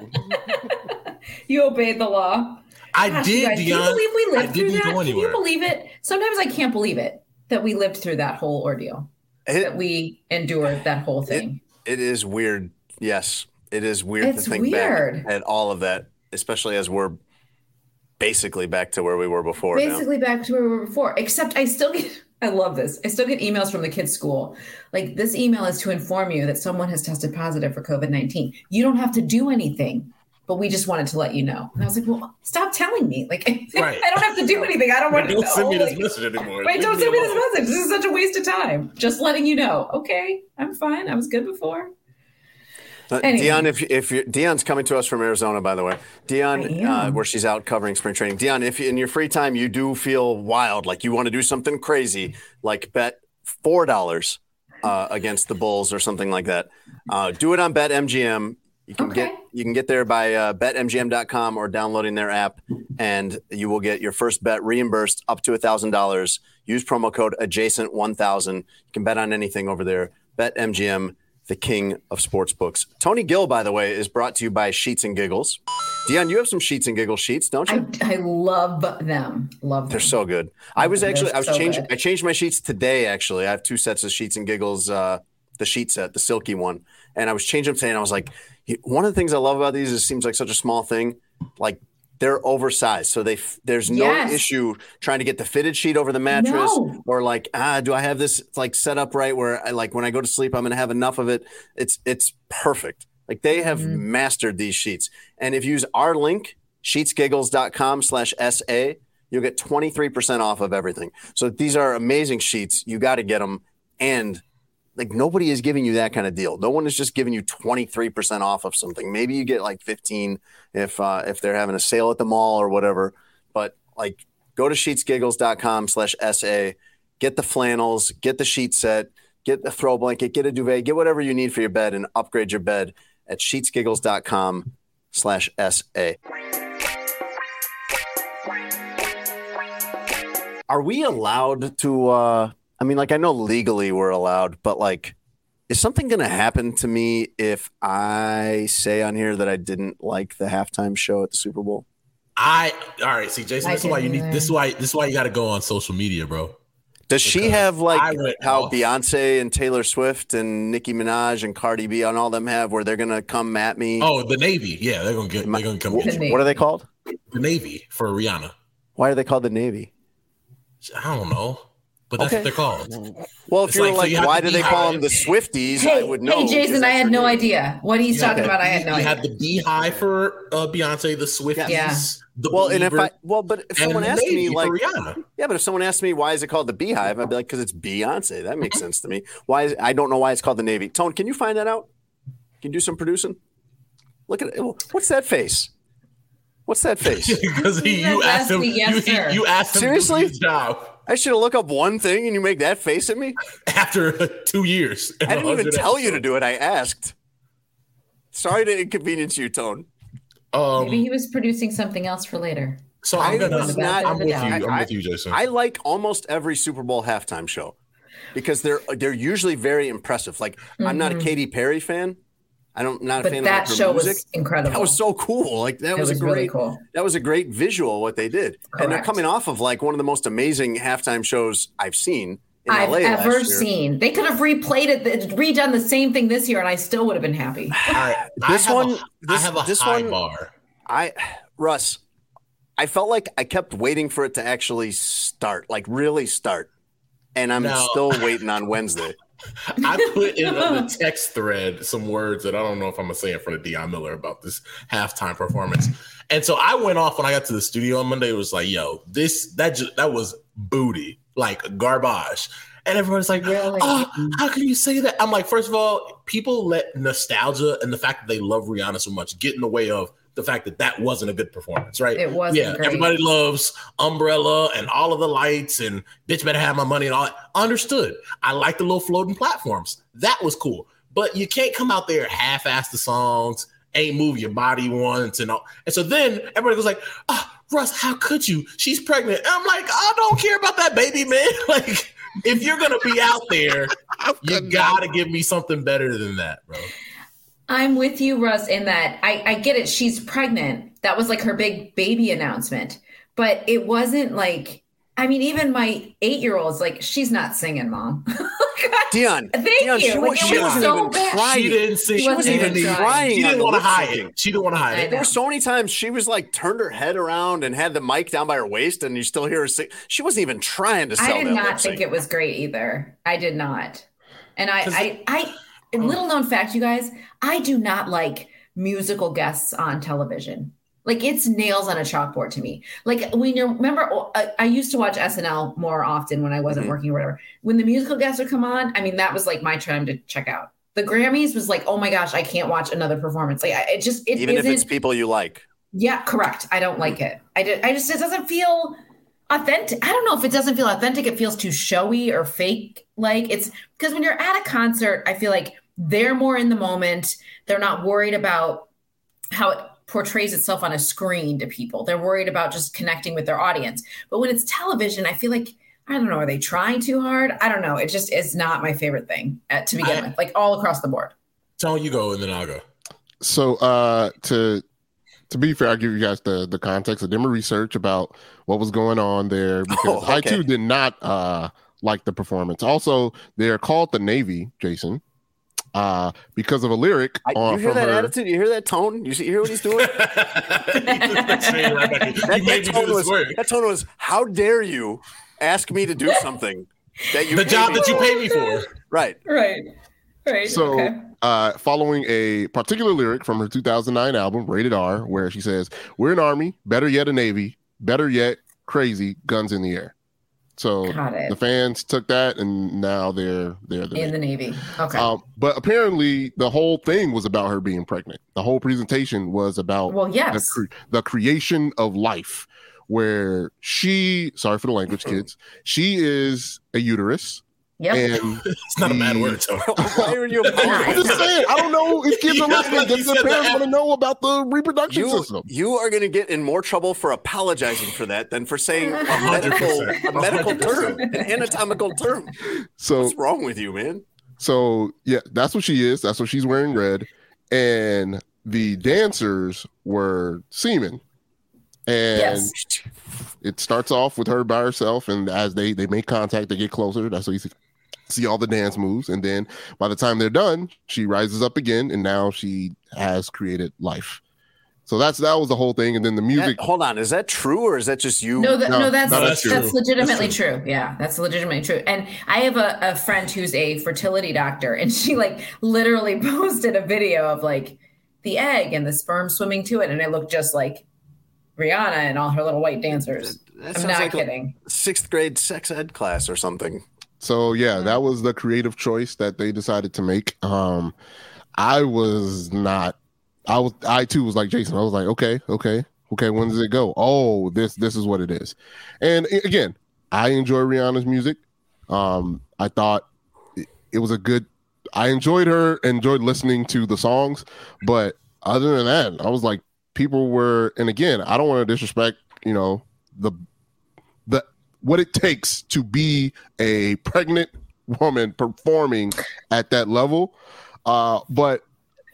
You obeyed the law.
I
Gosh,
did,
guys, Can you believe we lived through
didn't
that?
go
Can you believe it? Sometimes I can't believe it that we lived through that whole ordeal.
It,
That we endured that whole thing.
it is weird. Yes, it is weird
It's
to think
weird.
back at all of that, especially as we're basically back to where we were before. now.
Basically back to where we were before. Except I still get I love this. I still get emails from the kids' school. Like this email is to inform you that someone has tested positive for COVID-19. You don't have to do anything, but we just wanted to let you know. And I was like, well, stop telling me. Like
Right.
I don't have to do anything. I don't want to
Don't
know.
send me this message anymore. Wait,
don't send me this message. This is such a waste of time. Just letting you know. Okay, I'm fine. I was good before.
Uh,
Anyway.
Dionne, if if you're, Dionne's coming to us from Arizona, by the way,
Dionne,
uh, where she's out covering spring training. Dionne, if in your free time you do feel wild, like you want to do something crazy, like bet four dollars uh, against the Bulls or something like that, uh, do it on BetMGM. You can
Okay.
get you can get there by uh, betmgm.com or downloading their app, and you will get your first bet reimbursed up to thousand dollars. Use promo code adjacent one thousand. You can bet on anything over there. BetMGM, the king of sports books. Tony Gill, by the way, is brought to you by Sheets and Giggles. Dionne, you have some Sheets and Giggles sheets, don't you?
I, I love them. Love them.
They're so good. I was
They're
actually I was
so
changing
good.
I changed my sheets today actually. I have two sets of sheets and giggles uh the sheet set, the silky one. And I was changing them today and I was like one of the things I love about these is it seems like such a small thing. Like they're oversized. So they there's no
Yes.
issue trying to get the fitted sheet over the mattress
No.
or like ah do I have this like set up right where I like when I go to sleep I'm going to have enough of it. It's it's perfect. Like they have
Mm-hmm.
mastered these sheets. And if you use our link sheetsgiggles.com slash SA, you'll get 23% off of everything. So these are amazing sheets. You got to get them. And like nobody is giving you that kind of deal. No one is just giving you 23% off of something. Maybe you get like 15 if uh, if they're having a sale at the mall or whatever. But like go to sheetsgiggles.com slash SA, get the flannels, get the sheet set, get the throw blanket, get a duvet, get whatever you need for your bed and upgrade your bed at sheetsgiggles.com slash SA. Are we allowed to uh I mean like I know legally we're allowed, but like is something going to happen to me if I say on here that I didn't like the halftime show at the Super Bowl?
I all right. See, Jason,
I
this is why you
didn't
need. This is why. This is why you got to go on social media, bro.
Does she have like how
off.
Beyonce and Taylor Swift and Nicki Minaj and Cardi B and all them have where they're going to come at me?
Oh, the Navy. Yeah, they're gonna get. They're gonna come
Wh-
get
what are they called?
The Navy for Rihanna.
Why are they called the Navy?
I don't know, but that's
Okay.
what they're called.
Well, if
It's
you were
like, so you
why do they call them the Swifties?
Hey,
I would know.
hey, Jason, I had no
name.
idea what he's
You
talking
had
about. I had no
You
idea.
had the Beehive for uh, Beyonce, the Swifties.
Yeah.
The
Well, and if I well, but if someone
the
asked me like,
Rihanna.
yeah, but if someone asked me why is it called the Beehive, I'd be like, because it's Beyonce. That makes sense to me. Why? Is, I don't know why it's called the Navy. Tone, can you find that out? Can you do some producing? Look at it. What's that face? What's that face?
because you asked him.
asking, yes,
you,
sir.
you asked him
Seriously?
to do his job
I should have looked up one thing and you make that face at me.
after two years.
I didn't even
100
tell you to do it. I asked. Sorry to inconvenience you, Tone.
Um,
Maybe he was producing something else for later.
so I'm gonna.
was
not-
I'm with you. I'm
I-
with you, Jason.
I like almost every Super Bowl halftime show because they're they're usually very impressive. Like I'm not a Katy Perry fan. I don't not a.
But
fan of
that
like,
show
music.
was incredible.
That was so cool. Like that
It
was,
was
a
really
great
cool.
that was a great visual what they did. And they're coming off of like one of the most amazing halftime shows I've seen in
I've
LA
ever seen. They could have replayed it, redone the same thing this year, and I still would have been happy.
All right,
This
I
one-
a,
this-
I have a
this
high
one-
bar.
I Russ, I felt like I kept waiting for it to actually start, like really start. And I'm
No.
still waiting on Wednesday.
I put in the text thread some words that I don't know if I'm gonna say in front of Dionne Miller about this halftime performance. And so I went off when I got to the studio on Monday. It was like, yo, this that just that was booty, like garbage. And everyone's like,
Really?
oh, how can you say that? I'm like, first of all, people let nostalgia and the fact that they love Rihanna so much get in the way of the fact that that wasn't a good performance, right?
It wasn't
Yeah,
great.
everybody loves Umbrella and all of the lights and bitch better have my money and all that. Understood. I like the little floating platforms. That was cool. But you can't come out there half-ass the songs, ain't move your body once and all. And so then everybody goes like, oh, Russ, how could you? She's pregnant. And I'm like, I don't care about that baby, man. like, if you're gonna be out there, you gotta give me something better than that, bro.
I'm with you, Russ, in that I, I get it. She's pregnant. That was like her big baby announcement. But it wasn't like, I mean, even my eight year old's like, she's not singing, mom.
Dionne,
Thank
Dionne,
you.
she,
Like,
was,
it
she
was
wasn't
so
even
bad.
trying.
She didn't sing.
She wasn't even
even
trying.
She didn't want to
lip
hide
syncing.
it. She didn't want to hide
I
it.
know.
There were so many times she was like turned her head around and had the mic down by her waist, and you still hear her sing. She wasn't even trying to sell
I did not think
sync.
it was great either. I did not. And I,
'Cause
I, I, and little known fact, you guys, I do not like musical guests on television. Like it's nails on a chalkboard to me. Like when you remember, I, I used to watch SNL more often when I wasn't
Mhm.
working or whatever. When the musical guests would come on, I mean, that was like my time to check out. The Grammys was like, oh my gosh, I can't watch another performance. Like I, it just, it
Even if it's people you like.
yeah, correct. I don't like it. I did, I just it doesn't feel authentic. I don't know if it doesn't feel authentic. It feels too showy or fake. Like it's because when you're at a concert, I feel like they're more in the moment. They're not worried about how it portrays itself on a screen to people. They're worried about just connecting with their audience. But when it's television, I feel like I don't know. Are they trying too hard? I don't know. It just is not my favorite thing uh, to begin
I-
with. Like all across the board.
Tone, you go, and then I'll go.
So uh to to be fair, I'll give you guys the the context. I did my research about what was going on there because
Oh,
I too did not uh like the performance. Also, they're called the Navy, Jason, uh, because of a lyric
I,
on
you hear
from
that
her.
attitude? You hear that tone? You, see, you hear what he's doing?
right back in.
That, that tone
do
was, that tone was, how dare you ask me to do something that you
The job
me
that you
for?"
pay me for.
Right.
Right. Right.
So, uh, following a particular lyric from her 2009 album, Rated R, where she says, We're an army, better yet, a navy, better yet, crazy, guns in the air. So the fans took that and now they're they're the
in the Navy. Okay.
Um, but apparently, the whole thing was about her being pregnant. The whole presentation was about
well,
the,
yes.
cre- the creation of life, where she, sorry for the language, kids, she is a uterus.
Yep.
And
It's not a bad
the-
word, mm. Tone.
Why are you
I'm just saying, I don't know if kids are
Yeah,
listening.
you
Because
said
the
the
parents want to know about the reproduction
You,
system.
you are going to get in more trouble for apologizing for that than for saying a medical, a
A
medical term, an anatomical term.
So,
What's wrong with you, man?
so yeah, that's what she is. That's what she's wearing red. And the dancers were semen. And
Yes.
it starts off with her by herself, and as they they make contact, they get closer. That's what you see, see all the dance moves, and then by the time they're done, she rises up again, and now she has created life. So that's that was the whole thing, and then the music.
That- hold on, is that true or is that just you?
No, that,
No,
no, that's
no,
that's,
that's true.
legitimately
That's
true. Yeah, that's legitimately true. And I have a, a friend who's a fertility doctor, and she like literally posted a video of like the egg and the sperm swimming to it, and it looked just like Rihanna and all her little white dancers.
That
I'm not
like
kidding.
sixth grade sex ed class or something.
So yeah, that was the creative choice that they decided to make. Um, I was not. I was. I too was like Jason. I was like, okay, okay, okay. When does it go? Oh, this this is what it is. And again, I enjoy Rihanna's music. Um, I thought it, it was a good. I enjoyed her. Enjoyed listening to the songs, but other than that, I was like, people were. And again, I don't want to disrespect. You know the the what it takes to be a pregnant woman performing at that level. Uh, but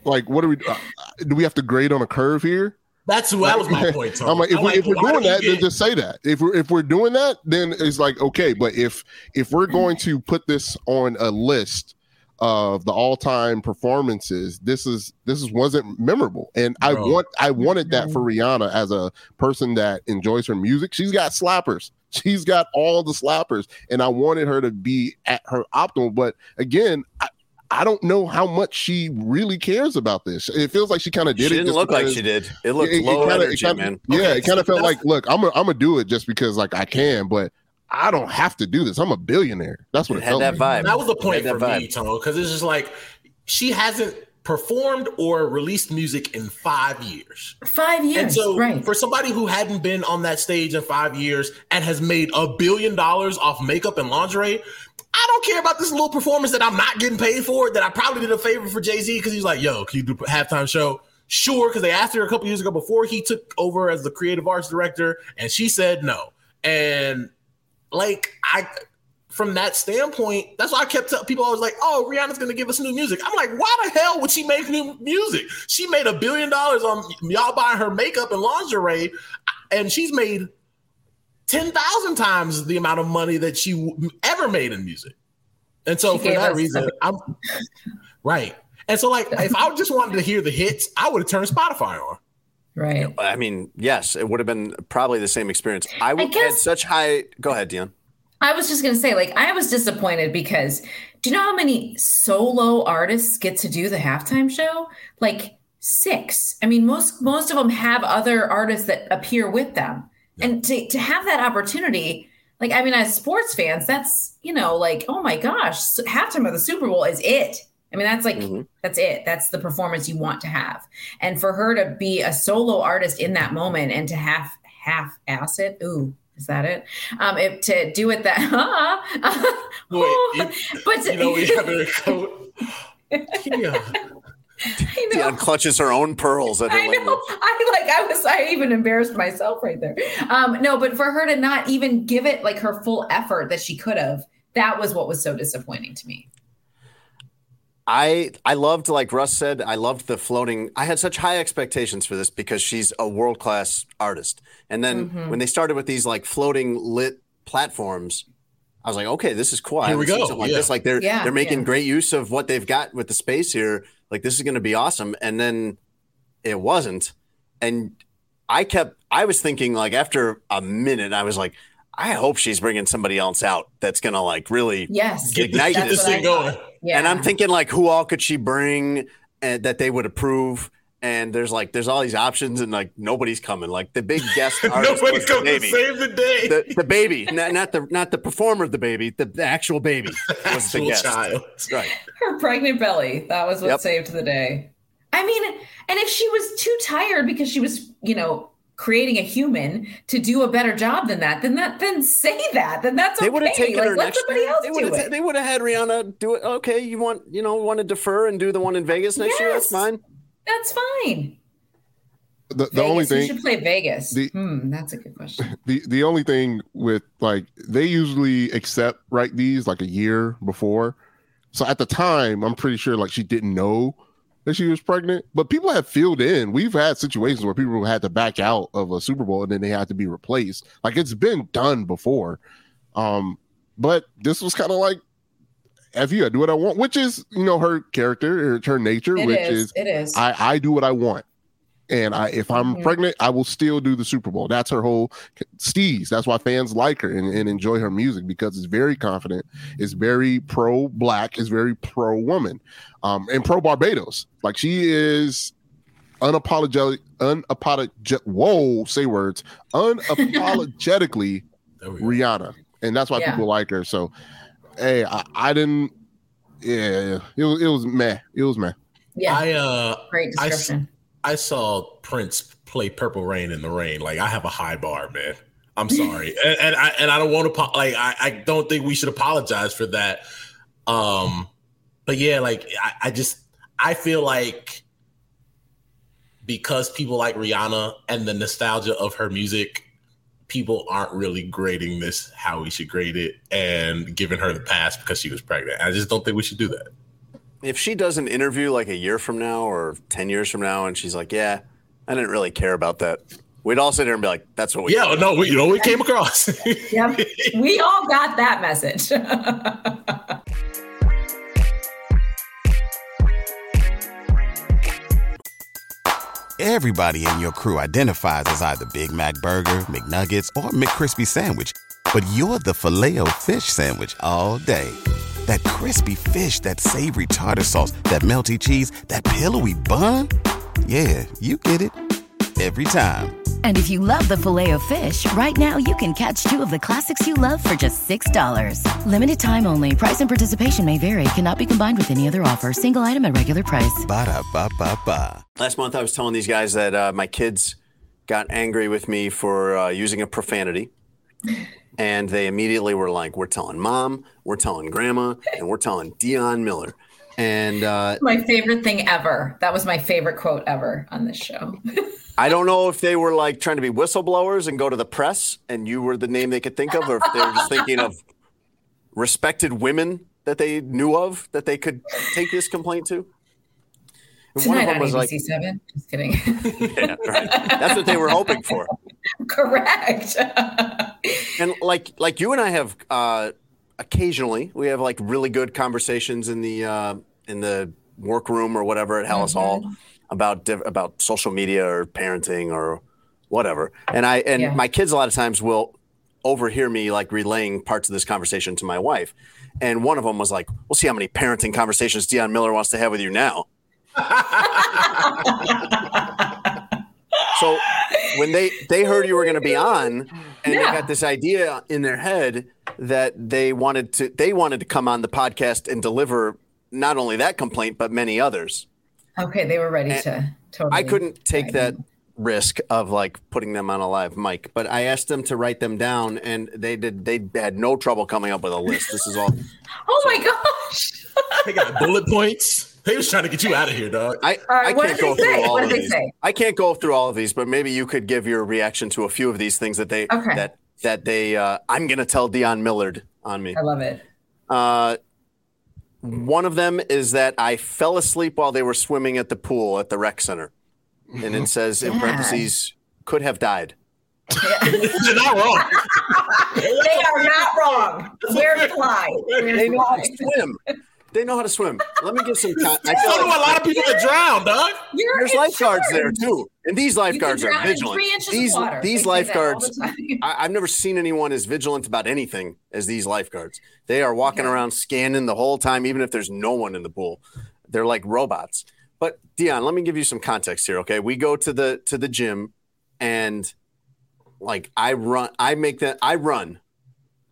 like, what do we uh, do? We have to grade on a curve here.
That's that was my point. Tone.
I'm like, if,
I'm
we, if we're
why
doing
do
that, then just say that. If we're if we're doing that, then it's like okay. But if if we're going to put this on a list of the all time performances, this is this is wasn't memorable, and I want I wanted that for Rihanna as a person that enjoys her music. She's got slappers. She's got all the slappers, and I wanted her to be at her optimal. But again, I, I don't know how much she really cares about this. It feels like she kind of did
she
it.
didn't
just
look like she did. It looked
it- it
low
kinda- it
energy,
kinda-
man.
Yeah,
Okay,
it kind
so
of felt like, look, I'm gonna I'm gonna do it just because like I can, but I don't have to do this. I'm a billionaire. That's what
It
it,
had
felt
that
like.
vibe.
That was the point for
that
me,
vibe.
Tone, because it's just like she hasn't performed or released music in five years.
Five years,
And so,
right?
for somebody who hadn't been on that stage in five years and has made a billion dollars off makeup and lingerie, I don't care about this little performance that I'm not getting paid for. That I probably did a favor for Jay Z because he's like, "Yo, can you do a halftime show?" Sure, because they asked her a couple years ago before he took over as the creative arts director, and she said no. And like I, from that standpoint, that's why I kept telling people I was like, "Oh, Rihanna's going to give us new music." I'm like, "Why the hell would she make new music? She made a billion dollars on y'all buying her makeup and lingerie, and she's made ten thousand times the amount of money that she w- ever made in music." And so,
She
for that
us-
reason, I'm right. And so, like, if I just wanted to hear the hits, I would have turned Spotify on.
right.
I mean, yes, it would have been probably the same experience. I would had
guess-
such high. Go ahead, Dionne.
I was just going to say, like, I was disappointed because do you know how many solo artists get to do the halftime show? Like six. I mean, most most of them have other artists that appear with them, and to to have that opportunity, like, I mean, as sports fans, that's you know, like, oh my gosh, halftime of the Super Bowl is it. I mean, that's like
Mhm.
that's it. That's the performance you want to have, and for her to be a solo artist in that moment and to half half ass it, ooh. Is that it? Um, if, to do it that,
Wait, you-
but
You know, we have a code. Yeah.
I know.
Dionne clutches her own pearls at her
I know.
language.
I like. I was. I even embarrassed myself right there. Um, no, but for her to not even give it like her full effort that she could have, that was what was so disappointing to me.
I I loved, like Russ said, I loved the floating. I had such high expectations for this because she's a world class artist. And then
Mhm.
when they started with these like floating lit platforms, I was like, okay, this is cool. I
Here we go.
something like
Yeah.
this. Like they're
Yeah,
they're making
yeah.
great use of what they've got with the space here. Like this is going to be awesome. And then it wasn't. And I kept. I was thinking like after a minute, I was like, I hope she's bringing somebody else out that's going to like really
Yes,
Get this,
Ignite
get this thing going.
Yeah,
and I'm thinking like, who all could she bring and that they would approve? And there's like, there's all these options, and like nobody's coming. Like the big guest artist
Nobody
was the
comes to save the day.
the, the baby, not, not the not the performer of the baby, the, the actual baby was the guest.
child.
Right.
her pregnant belly. That was what
Yep.
saved the day. I mean, and if she was too tired because she was, you know, creating a human to do a better job than that, then that then say that. Then that's
They
okay.
would have taken
like,
her
let
next
somebody
year.
else
They
do
would have
it.
they would have had Rihanna do it. Okay, you want you know want to defer and do the one in Vegas next year? That's fine.
That's fine.
The, the
Vegas,
only
who
thing
should play Vegas.
the-
hmm, that's a good question.
the the only thing with like they usually accept right these like a year before so at the time i'm pretty sure like she didn't know that she was pregnant but people have filled in we've had situations where people had to back out of a super bowl and then they had to be replaced like it's been done before um but this was kind of like if you I do what i want which is you know her character it's her nature
It
which
is.
is
It is.
I, I do what I want. And I if I'm
Mhm.
pregnant, I will still do the Super Bowl. That's her whole steez. That's why fans like her and, and enjoy her music because it's very confident, it's very pro black, it's very pro woman, um, and pro Barbados. Like she is unapologetic, unapologetic. Whoa, say words. Unapologetically
There we go.
Rihanna, and that's why
Yeah.
people like her. So, hey, I, I didn't. Yeah, it was it was meh. It was meh.
yeah.
I uh
great
I s-
description.
I saw Prince play Purple Rain in the rain. Like I have a high bar, man. I'm sorry, and, and I and I don't want to like I, I don't think we should apologize for that. Um, but yeah, like I, I just I feel like because people like Rihanna and the nostalgia of her music, people aren't really grading this how we should grade it and giving her the pass because she was pregnant. I just don't think we should do that.
If she does an interview like a year from now or ten years from now, and she's like, "Yeah, I didn't really care about that," we'd all sit there and be like, "That's what we."
Yeah, no, we, you know, we came across.
Yep. we all got that message.
Everybody in your crew identifies as either Big Mac Burger, McNuggets, or McCrispy Sandwich. but you're the filet O fish Sandwich all day. That crispy fish, that savory tartar sauce, that melty cheese, that pillowy bun. Yeah, you get it every time.
And if you love the filet of fish, right now you can catch two of the classics you love for just $6. Limited time only. Price and participation may vary. Cannot be combined with any other offer. Single item at regular price.
Ba da ba ba ba.
Last month, I was telling these guys that uh, my kids got angry with me for uh, using a profanity. And they immediately were like, We're telling mom, we're telling grandma, and we're telling Dionne Miller. And uh,
My favorite thing ever. That was my favorite quote ever on this show.
I don't know if they were like trying to be whistleblowers and go to the press and you were the name they could think of, or if they were just thinking of respected women that they knew of that they could take this complaint to. And
Tonight on ABC Seven. Just kidding.
yeah, right. That's what they were hoping for.
Correct.
and like like you and I have uh, occasionally we have like really good conversations in the uh, in the workroom or whatever at Hallis Hall about diff- about social media or parenting or whatever. And I and
Yeah.
my kids a lot of times will overhear me like relaying parts of this conversation to my wife. And one of them was like, "We'll see how many parenting conversations Dionne Miller wants to have with you now." so when they they heard you were going to be on, and they got this idea in their head that they wanted to they wanted to come on the podcast and deliver not only that complaint but many others.
okay, they were ready to totally.
I couldn't take
dive
that
in.
risk of like putting them on a live mic, but I asked them to write them down, and they did. They had no trouble coming up with a list. This is all.
Oh my gosh.
They got bullet points. They was trying to get you out of here, dog.
I,
All right,
I can't go through
say?
all
What
of these.
say?
I can't go through all of these, but maybe you could give your reaction to a few of these things that they
Okay.
that that they. Uh, I'm gonna tell Dionne Millard on me.
I love it.
Uh, one of them is that I fell asleep while they were swimming at the pool at the rec center, and it says in
Yeah.
parentheses could have died.
They're not wrong.
They are not wrong. Where's fly?
They
Where's
know how
fly?
to swim. They know how to swim. Let me give some. Con- I
So
feel
do a lot of people that drown, dog.
You're
there's
in
lifeguards there too, and these lifeguards are
can drown in
vigilant. These these
They say that all
lifeguards.
the.
I, I've never seen anyone as vigilant about anything as these lifeguards. They are walking
Okay.
around scanning the whole time, even if there's no one in the pool. They're like robots. But Dionne, let me give you some context here. Okay, we go to the to the gym, and like I run, I make that I run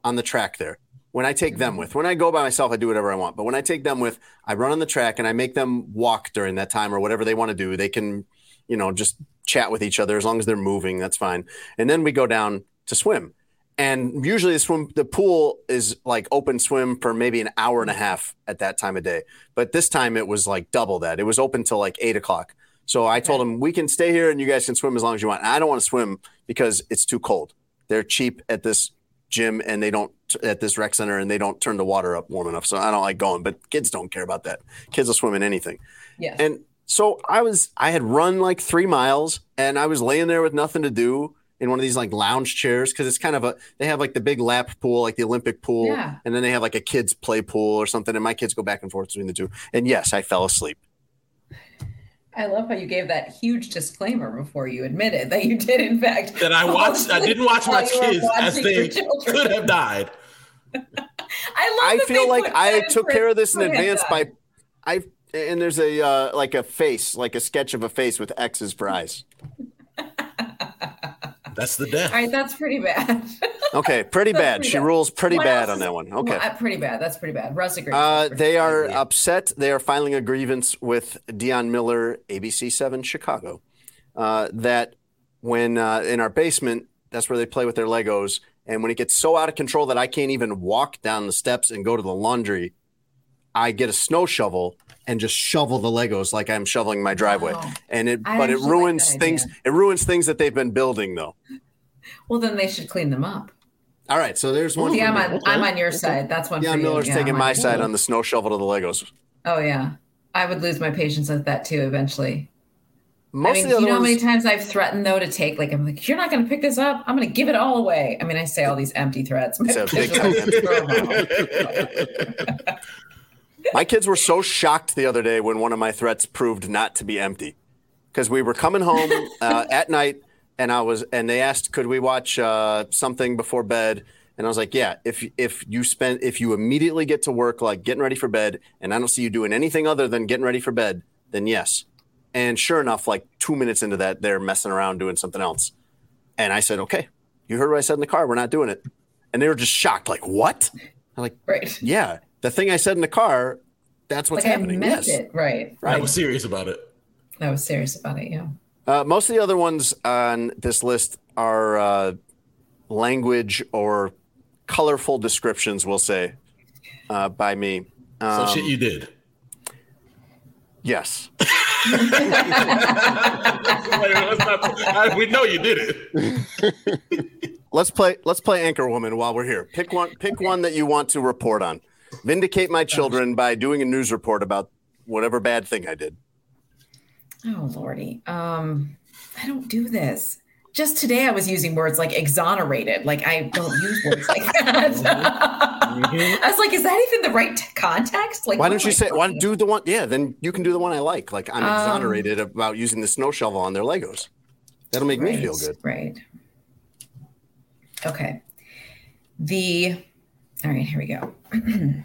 on the track there. When I take them with, when I go by myself, I do whatever I want. But when I take them with, I run on the track and I make them walk during that time or whatever they want to do. They can, you know, just chat with each other as long as they're moving. That's fine. And then we go down to swim. And usually the swim, the pool is like open swim for maybe an hour and a half at that time of day. But this time it was like double that. It was open till like eight o'clock. So I told them we can stay here and you guys can swim as long as you want. And I don't want to swim because it's too cold. They're cheap at this gym and they don't at this rec center and they don't turn the water up warm enough. So I don't like going. But kids don't care about that. Kids will swim in anything.
Yeah.
And so I was, I had run like three miles and I was laying there with nothing to do in one of these like lounge chairs because it's kind of a, they have like the big lap pool, like the Olympic pool.
Yeah.
And then they have like a kids play pool or something. And my kids go back and forth between the two. And yes, I fell asleep.
I love how you gave that huge disclaimer before you admitted that you did, in fact.
That I watched. I didn't watch my
while you were
kids as they could have died.
I love.
I feel like I took care of this in advance by, I, and there's a, uh, like a face, like a sketch of a face with X's for eyes.
That's the death.
All right, that's pretty bad.
Okay. Pretty bad.
pretty
She
bad.
rules pretty
What
bad on that one. Okay.
Well, uh, pretty bad. That's pretty bad. Russ agrees.
Uh, they are
bad.
upset. They are filing a grievance with Dionne Miller, ABC Seven Chicago, uh, that when uh, in our basement, that's where they play with their Legos, and when it gets so out of control that I can't even walk down the steps and go to the laundry, I get a snow shovel and just shovel the Legos like I'm shoveling my driveway,
Wow.
and it
I
but it
actually like
ruins things. It ruins things that they've been building though.
Well, then they should clean them up.
All right, so there's one.
See, I'm
me.
on. I'm on your side. That's one.
Dionne
for you.
Miller's
Yeah,
taking
I'm
my
your
side on the snow shovel to the Legos.
Oh yeah, I would lose my patience with that too eventually.
Most
I mean,
of the
you know how many times I've threatened though to take like I'm like, you're not going to pick this up, I'm going to give it all away. I mean, I say all these empty threats. My
It's a big
kids are like,
time
"Throw 'em out."
My kids were so shocked the other day when one of my threats proved not to be empty, because we were coming home uh, at night, and I was, and they asked, could we watch uh, something before bed? And I was like, yeah, if if you spend if you immediately get to work like getting ready for bed, and I don't see you doing anything other than getting ready for bed, then yes. And sure enough, like two minutes into that, they're messing around doing something else. And I said, okay, you heard what I said in the car. We're not doing it. And they were just shocked, like, what? I'm like,
Right.
yeah, the thing I said in the car, that's what's
like
happening.
I meant
yes.
it. Right.
I was serious about it.
I was serious about it. Yeah.
Uh, most of the other ones on this list are uh, language or colorful descriptions, we'll say, uh, by me.
So
Um,
shit you did.
yes.
Wait, let's not- I- we know you did it.
Let's play. Let's play Anchor Woman while we're here. Pick one. Pick one that you want to report on. Vindicate my children by doing a news report about whatever bad thing I did.
Oh lordy. Um, I don't do this. Just today, I was using words like exonerated. Like I don't use words like that. I was like, is that even the right context? Like,
Why don't you
I
say? Why do the one? Yeah, then you can do the one I like. Like I'm
Um,
exonerated about using the snow shovel on their Legos. That'll make me feel good.
Right. Okay. The all right, here we go.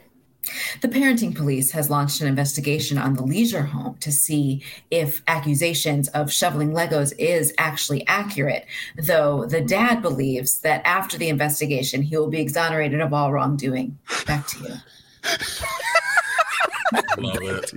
the parenting police has launched an investigation on the Lieser home to see if accusations of shoveling Legos is actually accurate, though the dad believes that after the investigation he will be exonerated of all wrongdoing. Back to you.
Love it.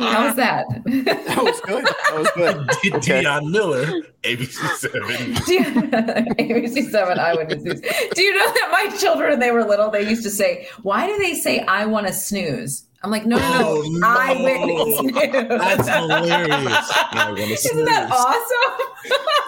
How was that?
That was good. That was good. Okay.
Dionne Miller, ABC Seven.
Do you, ABC Seven Eyewitness News. Do you know that my children, when they were little, they used to say, "Why do they say I want to snooze?" I'm like, "No, no, no,
Oh, no.
eyewitness news."
That's hilarious. I
Isn't that awesome?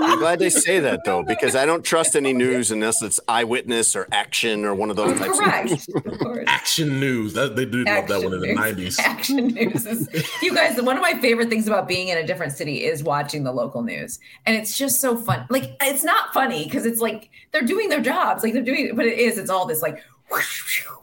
I'm glad they say that though, because I don't trust any news unless it's eyewitness or action or one of those types. Of
Correct. Of course.
Action news. That they did love that one in the
news.
nineties.
Action news is you guys. One of my favorite things about being in a different city is watching the local news, and it's just so fun. Like it's not funny because it's like they're doing their jobs, like they're doing, but it is. It's all this like,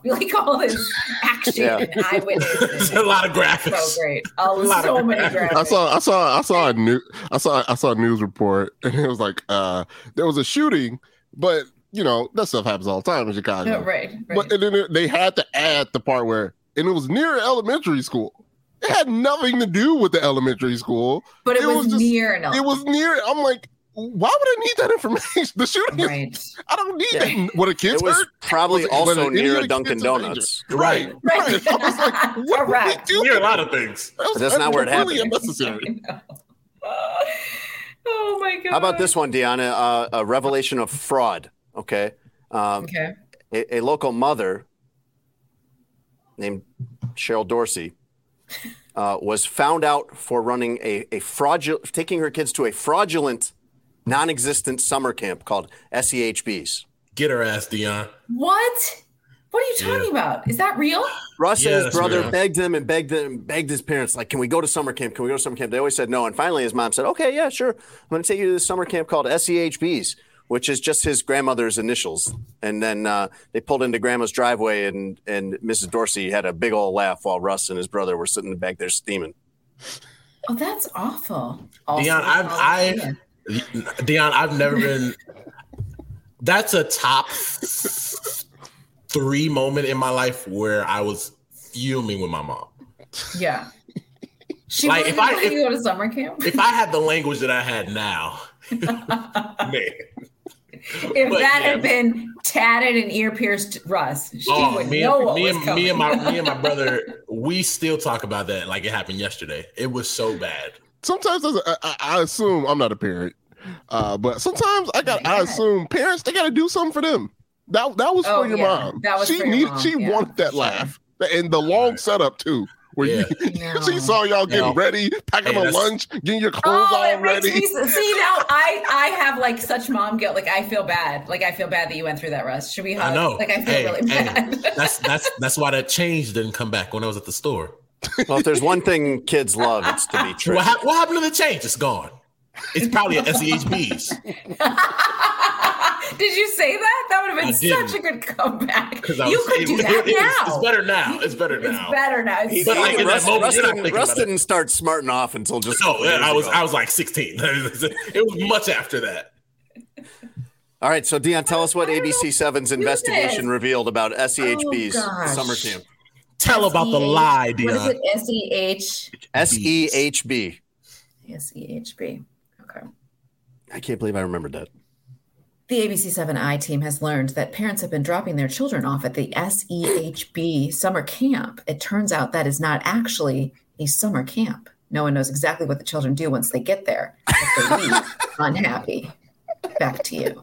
like all this action
Yeah.
and eyewitness.
A lot of graphics.
so great. Oh,
lot
so
of
many
graphics.
graphics.
I saw I saw I saw a new I saw I saw a news report and it was like uh there was a shooting, but you know that stuff happens all the time in Chicago.
No, right, right.
But and then they had to add the part where and it was near elementary school. It had nothing to do with the elementary school.
But it,
it
was,
was just-
near enough.
It was near. I'm like, why would I need that information? The shooting. is-
right.
I don't need
Yeah.
that. What a kid's
It was
hurt.
probably
Was it-
also
was it
near a Dunkin'
kids in danger?
Donuts.
Right.
Right.
Right. I was like, what
Correct.
Are we
We hear a lot of things.
That was
That's not where it
completely
happened.
unnecessary.
I know. Oh my god.
How about this one, Deanna? Uh, a revelation of fraud. Okay. Um,
Okay.
a, a local mother named Cheryl Dorsey uh, was found out for running a, a fraudulent, taking her kids to a fraudulent, non existent summer camp called SEHBs.
Get her ass, Dionne.
What? What are you talking
Yeah.
about? Is that real?
Russ
Yeah,
and his brother
real.
begged him and begged him, begged his parents, like, "Can we go to summer camp? Can we go to summer camp?" They always said no, and finally his mom said, "Okay, yeah, sure. I'm going to take you to this summer camp called SEHBs, which is just his grandmother's initials." And then uh, they pulled into grandma's driveway, and and Mrs. Dorsey had a big old laugh while Russ and his brother were sitting in the back there steaming.
Oh, that's awful. Also,
Dionne, I've
oh,
I Dionne, I've never been that's a top three moment in my life where I was fuming with my mom.
yeah. She
Like,
like,
if I-
if
if-
you go to summer camp.
If I had the language that I had now, man.
If
but,
that
yeah.
had been tatted and ear pierced Russ, she
Oh,
would
me,
know
and,
what
me,
was
and,
coming.
me and my me and my brother, we still talk about that like it happened yesterday. It was so bad.
Sometimes I, a- I, I assume I'm not a parent, uh, but sometimes I got. I
Yeah.
assume parents they got to do something for them. That that was
Oh,
for your
yeah.
mom.
That was
she
for
needed.
mom.
She
Yeah,
wanted that
sure.
laugh and the long setup too. Where
Yeah.
you,
No.
she saw y'all getting
No.
ready, packing
Hey,
a lunch, getting your clothes
Oh,
all ready.
me see now. I I have like such mom guilt. Like I feel bad. Like I feel bad that you went through that, Russ. Should we hug?
I know.
Like I feel
Hey,
really
hey,
bad.
that's that's that's why that change didn't come back when I was at the store.
Well, if there's one thing kids love, it's to be tricked.
What, hap- what happened to the change? It's gone. It's probably a SEHB's.
Did you say that? That would have
I
been
didn't.
such a good comeback.
'Cause I
You could
it-
do that
it's,
now.
It's better now. It's better now.
It's
now.
better now. It's
But, like, in that
Russ,
moment,
Russ didn't, Russ didn't start smarting off until just. a
No,
years
I was
ago.
I was like 16. it was much after that.
All right, so Dionne, tell us what
I don't know
ABC 7's investigation
this.
revealed about SEHB's
Oh,
summer camp.
Tell about the lie, Dionne.
What is
Dionne.
it? S E H
SEHB.
S E H B. Okay.
I can't believe I remembered that.
The ABC7I team has learned that parents have been dropping their children off at the SEHB summer camp. It turns out that is not actually a summer camp. No one knows exactly what the children do once they get there. If they leave unhappy. Back to you.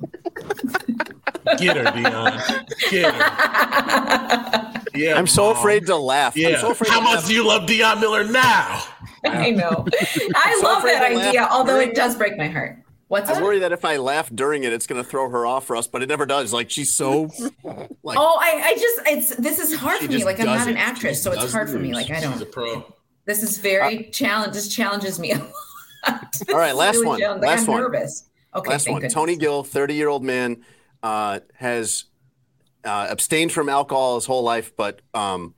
Get her, Dionne. Get her. Yeah,
I'm so
Mom.
afraid to laugh.
Yeah.
I'm so afraid
How
to
much
laugh.
do you love Dionne Miller now?
I know. I
so
love that
to laugh
idea, although it does break my heart. What's
I
that?
worry that if I laugh during it, it's going to throw her off for us, but it never does. Like she's so like
Oh, I, I just it's this is hard for me. Like I'm
does
not an actress,
She
so it's hard
the
for me. Like I
She's a
don't.
pro.
This is very challenge. This challenges me a lot.
All right, last
really
one.
Like,
Last
I'm
one.
nervous. Okay,
Last
thank
one.
goodness.
Tony Gill, 30 year old man, uh, has uh, abstained from alcohol his whole life, but um,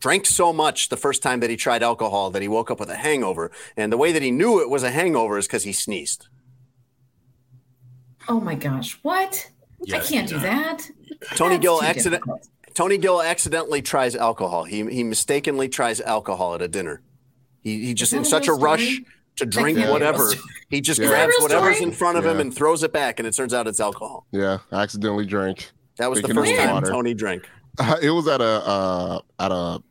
drank so much the first time that he tried alcohol that he woke up with a hangover. And the way that he knew it was a hangover is because he sneezed.
Oh my gosh, what?
Yes,
I can't do that.
Tony
That's
Gill accident.
difficult.
Tony Gill accidentally tries alcohol. He he mistakenly tries alcohol at a dinner. He he just in such a
real
rush to drink
can't be a real
whatever. He just
Is that a
grabs whatever's
story?
in front of him and throws it back, and it turns out it's alcohol.
Yeah, accidentally drank.
That was the first time
water.
Tony drank.
it was at a uh, at a,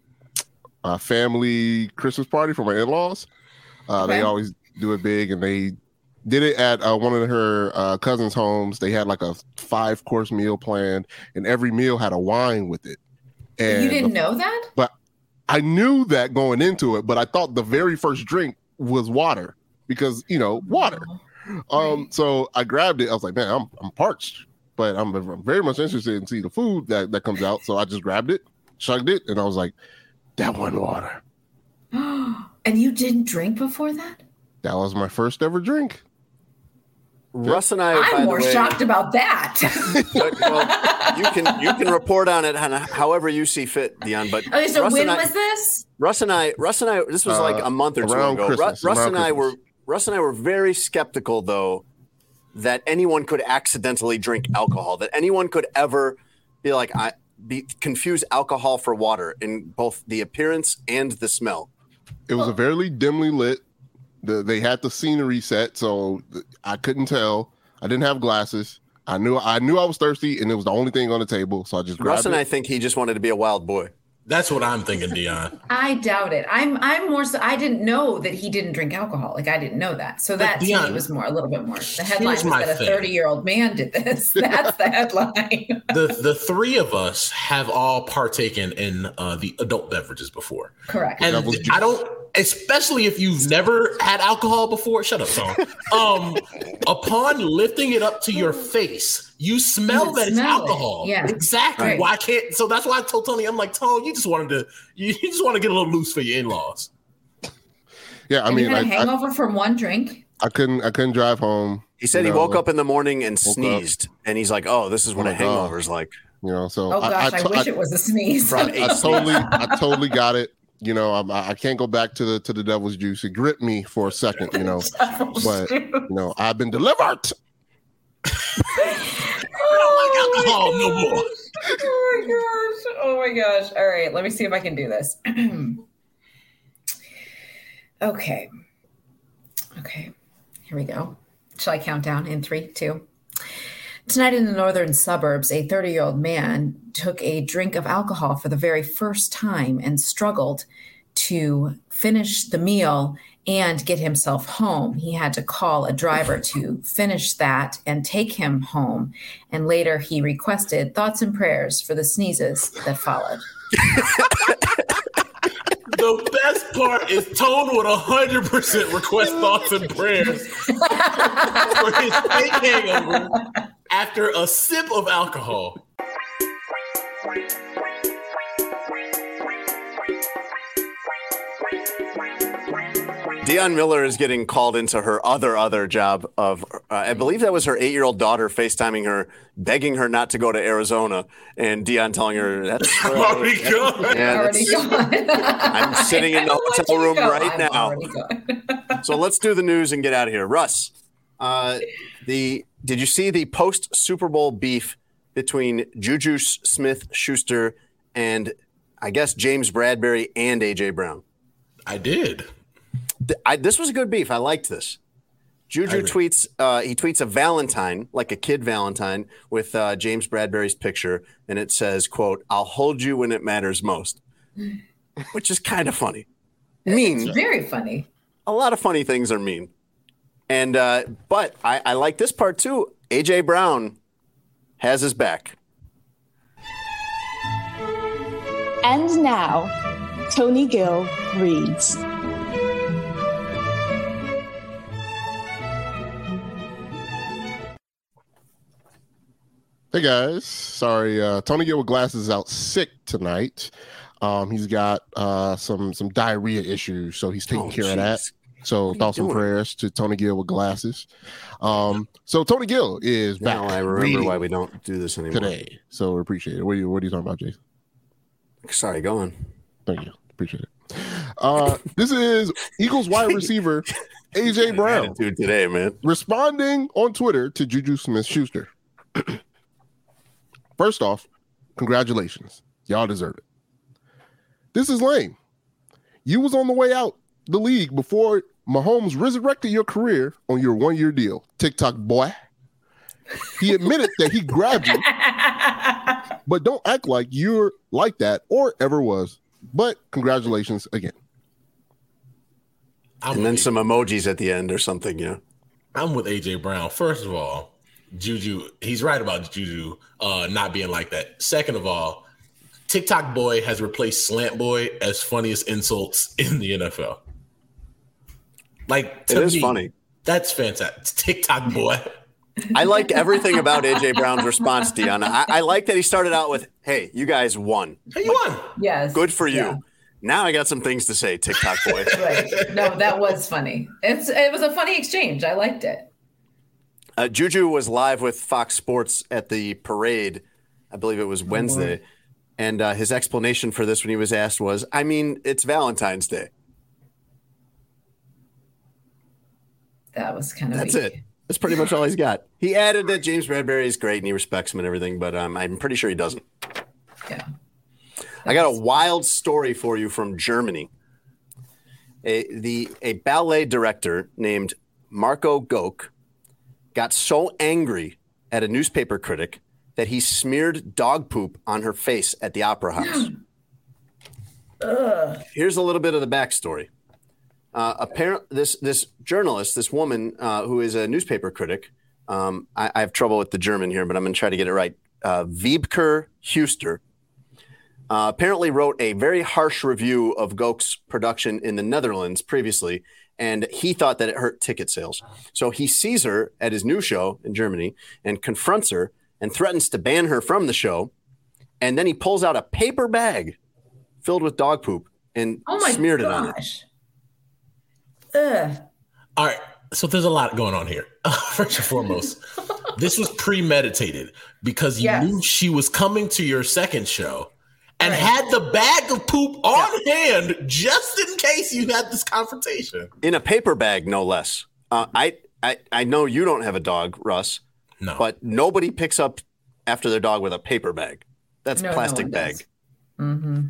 a family Christmas party for my in laws. Uh, They always do it big, and they did it at uh, one of her uh, cousins' homes. They had like a five course meal planned, and every meal had a wine with it. And
you didn't know that?
But I knew that going into it, but I thought the very first drink was water because you know water. Um, so I grabbed it. I was like, man, I'm I'm parched, but I'm, I'm very much interested in see the food that that comes out. So I just grabbed it, chugged it, and I was like, that one water.
and you didn't drink before that?
That was my first ever drink.
Russ and I, by
I'm
the
more
way,
shocked about that.
well, you can you can report on it however you see fit, Dionne. But
okay, so
Russ
when
I,
was this?
Russ and I, Russ and I, this was
Uh,
like a month or two ago.
Christmas,
Russ
around
and I were Russ and I were very skeptical, though, that anyone could accidentally drink alcohol. That anyone could ever be like I be confuse alcohol for water in both the appearance and the smell.
It was a very dimly lit. The, they had the scenery set, so I couldn't tell. I didn't have glasses. I knew I knew I was thirsty, and it was the only thing on the table. So I just grabbed
Russ and
it.
I think he just wanted to be a wild boy.
That's what I'm thinking, Dionne.
I doubt it. I'm I'm more so I didn't know that he didn't drink alcohol. Like I didn't know that. So that to
Dionne,
me was more a little bit more. The headline was
my
that a 30 year old man did this. That's the headline.
The the three of us have all partaken in uh, the adult beverages before.
Correct.
And I don't, especially if you've never had alcohol before. Shut up, song. Um, upon lifting it up to your face, you smell
You
that it's
smell it.
alcohol.
Yeah.
exactly.
Right.
Why can't? So that's why I told Tony, I'm like, Tony, you just wanted to, you, you just want to get a little loose for your in laws.
yeah, I
And
mean,
you had a
I, I,
hangover from one drink.
I couldn't I couldn't drive home.
He said
you
he
know,
woke up in the morning and
Woke up.
sneezed, and he's like, "Oh, this is what
Oh
a
my God.
hangover's like."
You know, so
Oh gosh, I,
to-
wish it was a sneeze.
From
I totally, I totally got it. You know, I'm, I I can't go back to the to the devil's juice. It gripped me for a second. You know, but you know, I've been delivered.
I don't like oh alcohol no more.
oh my gosh. Oh my gosh. All right, let me see if I can do this. okay. Okay. Here we go. Shall I count down in three, two? Tonight in the northern suburbs, a 30 year old man took a drink of alcohol for the very first time and struggled to finish the meal and get himself home. He had to call a driver to finish that and take him home. And later he requested thoughts and prayers for the sneezes that followed.
The best part is Tone would 100% request thoughts and prayers for his hangover after a sip of alcohol.
Dionne Miller is getting called into her other other job of uh, I believe that was her eight year old daughter FaceTiming her, begging her not to go to Arizona, and Dionne telling her that's
I'm already gone.
yeah,
already gone.
I'm sitting in the
I don't want
hotel room
go.
right
I'm
now. so let's do the news and get out of here. Russ, uh, the did you see the post Super Bowl beef between Juju Smith Schuster and I guess James Bradberry and AJ Brown?
I did.
I, this was a good beef. I liked this. Juju tweets. Uh, he tweets a Valentine, like a kid Valentine, with uh, James Bradberry's picture, and it says, "quote I'll hold you when it matters most," which is kind of funny. Mean.
It's very funny.
A lot of funny things are mean, and uh, but I, I like this part too. AJ Brown has his back.
And now, Tony Gill reads.
Hey guys, sorry, uh, Tony Gill with glasses is out sick tonight. Um, he's got uh, some some diarrhea issues, so he's taking
Oh,
care of that. So thoughts and prayers to Tony Gill with glasses. Um, so Tony Gill is back.
Now I remember why we don't do this anymore.
today. So we appreciate it. What are you What are you talking about, Jason?
Sorry, go on.
Thank you. Appreciate it. Uh, this is Eagles wide receiver AJ Brown
Attitude today, man.
responding on Twitter to Juju Smith Schuster. First off, congratulations. Y'all deserve it. This is lame. You was on the way out the league before Mahomes resurrected your career on your one-year deal. TikTok boy. He admitted that he grabbed you, but don't act like you're like that or ever was. But congratulations again.
I'm
And then some emojis at the end or something. Yeah.
I'm with AJ Brown. First of all, Juju, he's right about Juju uh, not being like that. Second of all, TikTok boy has replaced slant boy as funniest insults in the NFL. Like
It
to
is
me,
funny.
That's fantastic. TikTok boy.
I like everything about AJ Brown's response, Deanna. I, I like that he started out with, "Hey, you guys won.
Hey, you won.
Yes.
Good for you."
Yeah.
Now I got some things to say, TikTok boy.
Right. No, that was funny. It's it was a funny exchange. I liked it.
Uh, Juju was live with Fox Sports at the parade. I believe it was Wednesday. And uh, his explanation for this when he was asked was, I mean, it's Valentine's Day.
That was kind of
That's
weak.
it. That's pretty much all he's got. He added that James Bradberry is great and he respects him and everything, but um, I'm pretty sure he doesn't.
Yeah.
I got a wild story for you from Germany. A, the, a ballet director named Marco Goecke got so angry at a newspaper critic that he smeared dog poop on her face at the opera house. Here's a little bit of the backstory. Uh, apparent this this journalist, this woman uh, who is a newspaper critic. Um, I, I have trouble with the German here, but I'm going to try to get it right. Uh, Wiebke Huster uh, apparently wrote a very harsh review of Goecke's production in the Netherlands previously, and he thought that it hurt ticket sales. So he sees her at his new show in Germany and confronts her and threatens to ban her from the show. And then he pulls out a paper bag filled with dog poop and
Oh
smeared it on her.
Gosh. Ugh.
All right. So there's a lot going on here. First and foremost, this was premeditated because you
Yes.
knew she was coming to your second show and
Right.
had the bag of poop on hand just in case you had this confrontation.
in a paper bag, no less. Uh, I, I I know you don't have a dog, Russ,
No.
but nobody picks up after their dog with a paper bag. That's
No, no
plastic
one
bag.
Mm-hmm.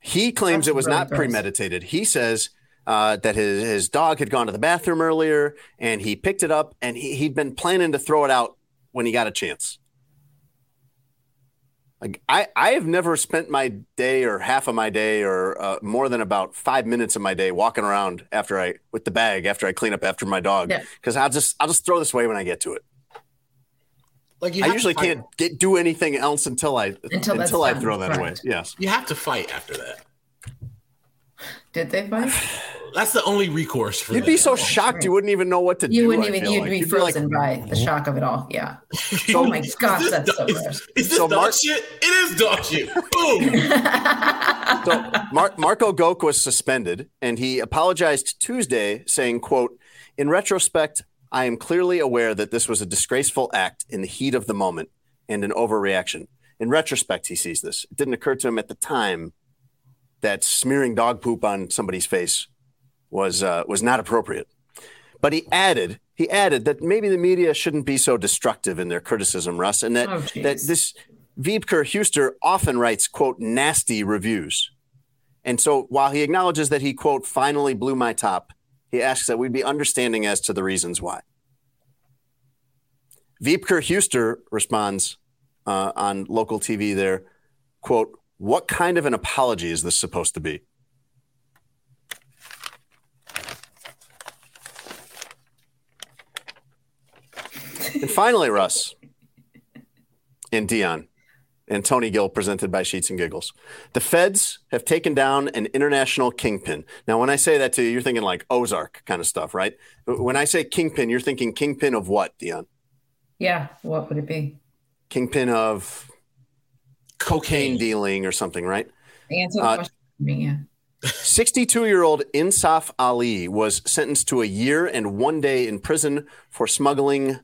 He claims
That's
it was
really
not
gross.
premeditated. He says uh, that his, his dog had gone to the bathroom earlier and he picked it up and he, he'd been planning to throw it out when he got a chance. Like I, I have never spent my day or half of my day or uh, more than about five minutes of my day walking around after I with the bag after I clean up after my dog
Yeah.
because I'll just I'll just throw this away when I get to it.
like you
I usually can't get do anything else until I
Until that's
I throw that away. Yes.
You have to fight after that.
Did they fight?
That's the only recourse for
You'd be so shocked you wouldn't even know what to do.
You wouldn't even. You'd
like.
be
You'd like,
frozen by the shock of it all. Yeah. Oh my gosh,
Is this
that's so
dog- is-
gross.
Is this
So
dog
Mark-
shit? It is dog shit. Boom.
So Mar- Marco Goecke was suspended, and he apologized Tuesday, saying, "quote In retrospect, I am clearly aware that this was a disgraceful act in the heat of the moment and an overreaction. In retrospect, he sees this. It didn't occur to him at the time that smearing dog poop on somebody's face was uh, was not appropriate. But he added he added that maybe the media shouldn't be so destructive in their criticism, Russ, and that
Oh,
that this Wiebke Huster often writes quote nasty reviews. And so while he acknowledges that he quote finally blew my top, he asks that we'd be understanding as to the reasons why. Wiebke Huster responds uh, on local TV there, quote, what kind of an apology is this supposed to be? and finally, Russ and Dionne and Tony Gill presented by Sheets and Giggles. The feds have taken down an international kingpin. Now, when I say that to you, you're thinking like Ozark kind of stuff, right? When I say kingpin, you're thinking kingpin of what, Dionne?
Yeah. What would it be?
Kingpin of cocaine dealing or something, right?
Answer the
Uh,
question. Yeah.
62 year old Insaf Ali was sentenced to a year and one day in prison for smuggling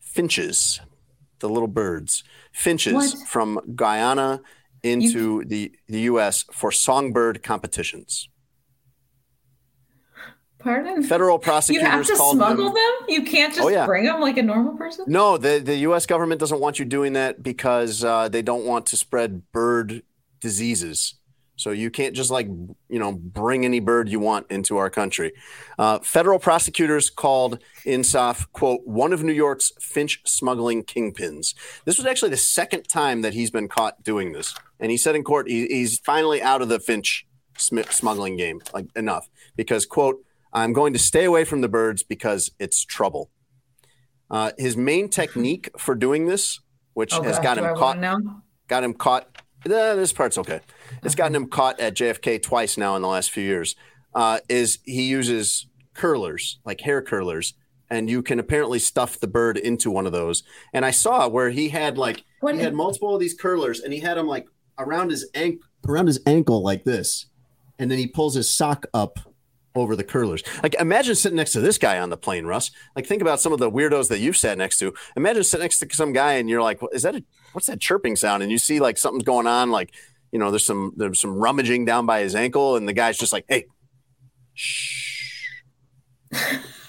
finches, the little birds, finches
What?
from Guyana into the, the U.S. for songbird competitions.
Pardon?
Federal prosecutors.
you have to smuggle
them.
them? You can't just
Oh, yeah.
bring them like a normal person?
No, the, the U.S. government doesn't want you doing that because uh, they don't want to spread bird diseases. So you can't just like, you know, bring any bird you want into our country. Uh, federal prosecutors called Insaf, quote, one of New York's finch smuggling kingpins. This was actually the second time that he's been caught doing this. And he said in court, he, he's finally out of the finch sm- smuggling game, like enough, because, quote, I'm going to stay away from the birds because it's trouble. Uh, his main technique for doing this, which
Oh,
has
God,
got him caught, got him caught. This part's okay. It's gotten him caught at JFK twice now in the last few years. Uh, is he uses curlers, like hair curlers, and you can apparently stuff the bird into one of those. And I saw where he had like
What
he had multiple of these curlers, and he had them like around his ankle, around his ankle like this, and then he pulls his sock up over the curlers. Like imagine sitting next to this guy on the plane, Russ. Like think about some of the weirdos that you've sat next to. Imagine sitting next to some guy and you're like, "What- is that a what's that chirping sound? And you see like something's going on, like you know, there's some there's some rummaging down by his ankle, and the guy's just like, hey, shh.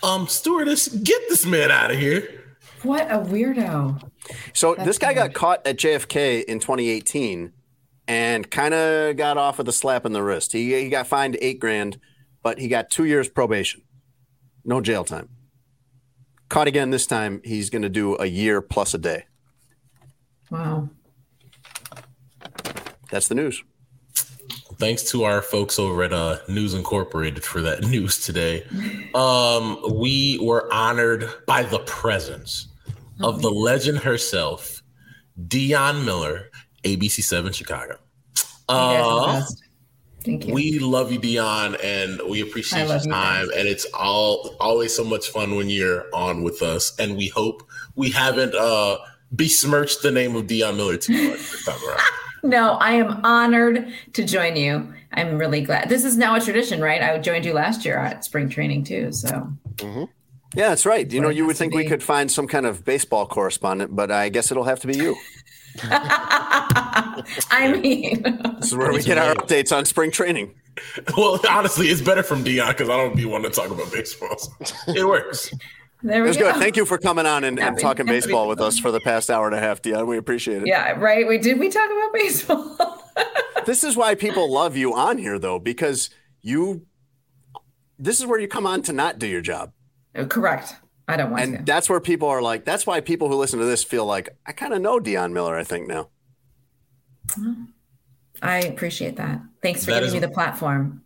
Um, stewardess, get this man out of here.
What a weirdo.
So
That's
this guy got caught at JFK in 2018 and kind of got off with a slap in the wrist. He, he got fined eight grand, but he got two years probation, no jail time. Caught again this time, he's going to do a year plus a day.
Wow.
That's the news.
Thanks to our folks over at uh, News Incorporated for that news today. Um, we were honored by the presence of the legend herself, Dionne Miller, ABC Seven Chicago.
You guys are the
Uh,
best. Thank you.
we love you, Dionne, and we appreciate your
love you
time. And it's all always so much fun when you're on with us. And we hope we haven't uh, besmirched the name of Dionne Miller too much this time around.
no, I am honored to join you. I'm really glad. This is now a tradition, right? I joined you last year at spring training too. So
Yeah, that's right. You know, you would think we could find some kind of baseball correspondent, but I guess it'll have to be you.
I mean,
This is where we get our updates on spring training.
Well, honestly, it's better from Dionne because I don't be one to talk about baseball. It works.
there
It was
go.
good. Thank you for coming on and, and talking baseball with us for the past hour and a half, Dionne. We appreciate it.
Yeah, right. We did. We talk about baseball.
This is why people love you on here, though, because you. This is where you come on to not do your job, uh,
Correct. I don't want
and
to.
that's where people are like. That's why people who listen to this feel like I kind of know Dionne Miller. I think now.
I appreciate that. Thanks for
That
giving
is-
me the platform.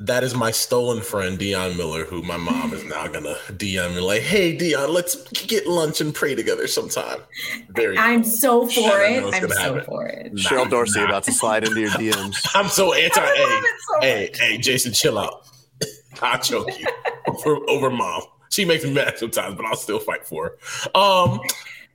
That is my stolen friend, Dionne Miller, who my mom is now gonna DM me like, "Hey, Dionne, let's get lunch and pray together sometime." Very.
I'm so for it. I'm so
happen.
for it.
Cheryl Dorsey
nah.
about to slide into your DMs.
I'm so anti.
I
Hey,
it so
hey, hey, Jason, chill out. I'll choke you over, over mom. She makes me mad sometimes, but I'll still fight for her. Um,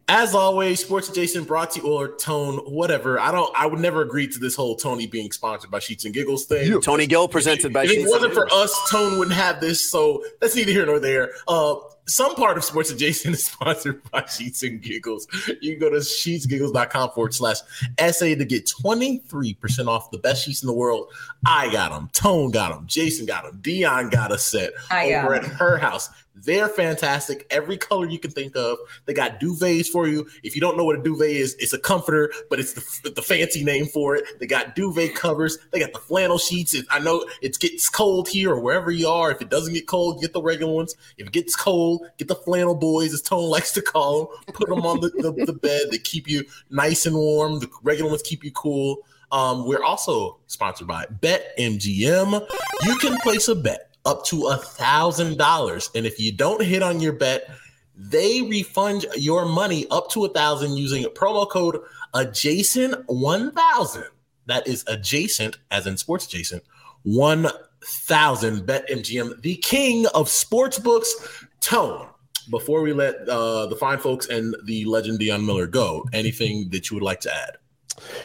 as always, Sports Jason brought to you or Tone, whatever. I don't. I would never agree to this whole Tony being sponsored by Sheets and Giggles thing.
Tony Gill presented by.
If it wasn't
and
for us, Tone wouldn't have this. So that's neither here nor there. Uh, some part of Sports Adjacent is sponsored by Sheets and Giggles. You can go to sheetsgiggles.com forward slash SA to get 23% off the best sheets in the world. I got them. Tone got them. Jason got them. Dionne got a set
I got
over at her house. They're fantastic. Every color you can think of. They got duvets for you. If you don't know what a duvet is, it's a comforter, but it's the, the fancy name for it. They got duvet covers. They got the flannel sheets. It, I know it gets cold here or wherever you are. If it doesn't get cold, get the regular ones. If it gets cold, get the flannel boys, as Tone likes to call them. Put them on the, the, the bed. They keep you nice and warm. The regular ones keep you cool. Um, we're also sponsored by BetMGM. You can place a bet up to a thousand dollars, and if you don't hit on your bet, they refund your money up to a thousand using promo code adjacent one thousand. That is adjacent, as in sports adjacent, one thousand. BetMGM, the king of sports books. Tone. Before we let uh, the fine folks and the legend Dionne Miller go, anything that you would like to add?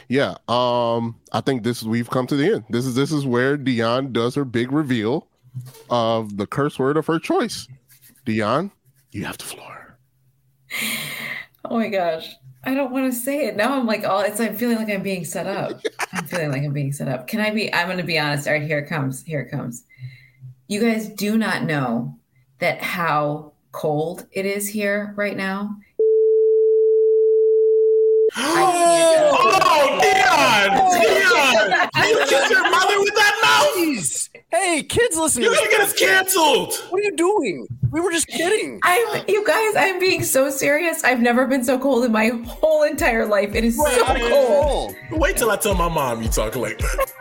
Yeah, um, I think this we've come to the end. This is this is where Dionne does her big reveal of the curse word of her choice. Dionne, you have the floor.
Oh my gosh. I don't want to say it. Now I'm like, oh, it's I'm feeling like I'm being set up. I'm feeling like I'm being set up. Can I be I'm gonna be honest. All right, here it comes. Here it comes. You guys do not know that how cold it is here right now.
Oh, Dionne! Dionne! You killed your
Jeez. Hey, kids, listen.
You're gonna get us canceled!
What are you doing? We were just kidding.
I'm you guys, I'm being so serious. I've never been so cold in my whole entire life. It is so
Right,
cold.
Wait till I tell my mom you talk like that.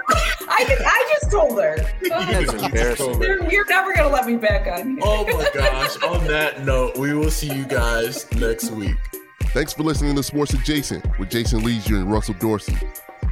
I just, I just told her.
That's embarrassing.
You're, you're never gonna let me back on.
Oh my gosh. On that note, we will see you guys next week.
Thanks for listening to Sports Adjacent with Jason Lieser and Russell Dorsey.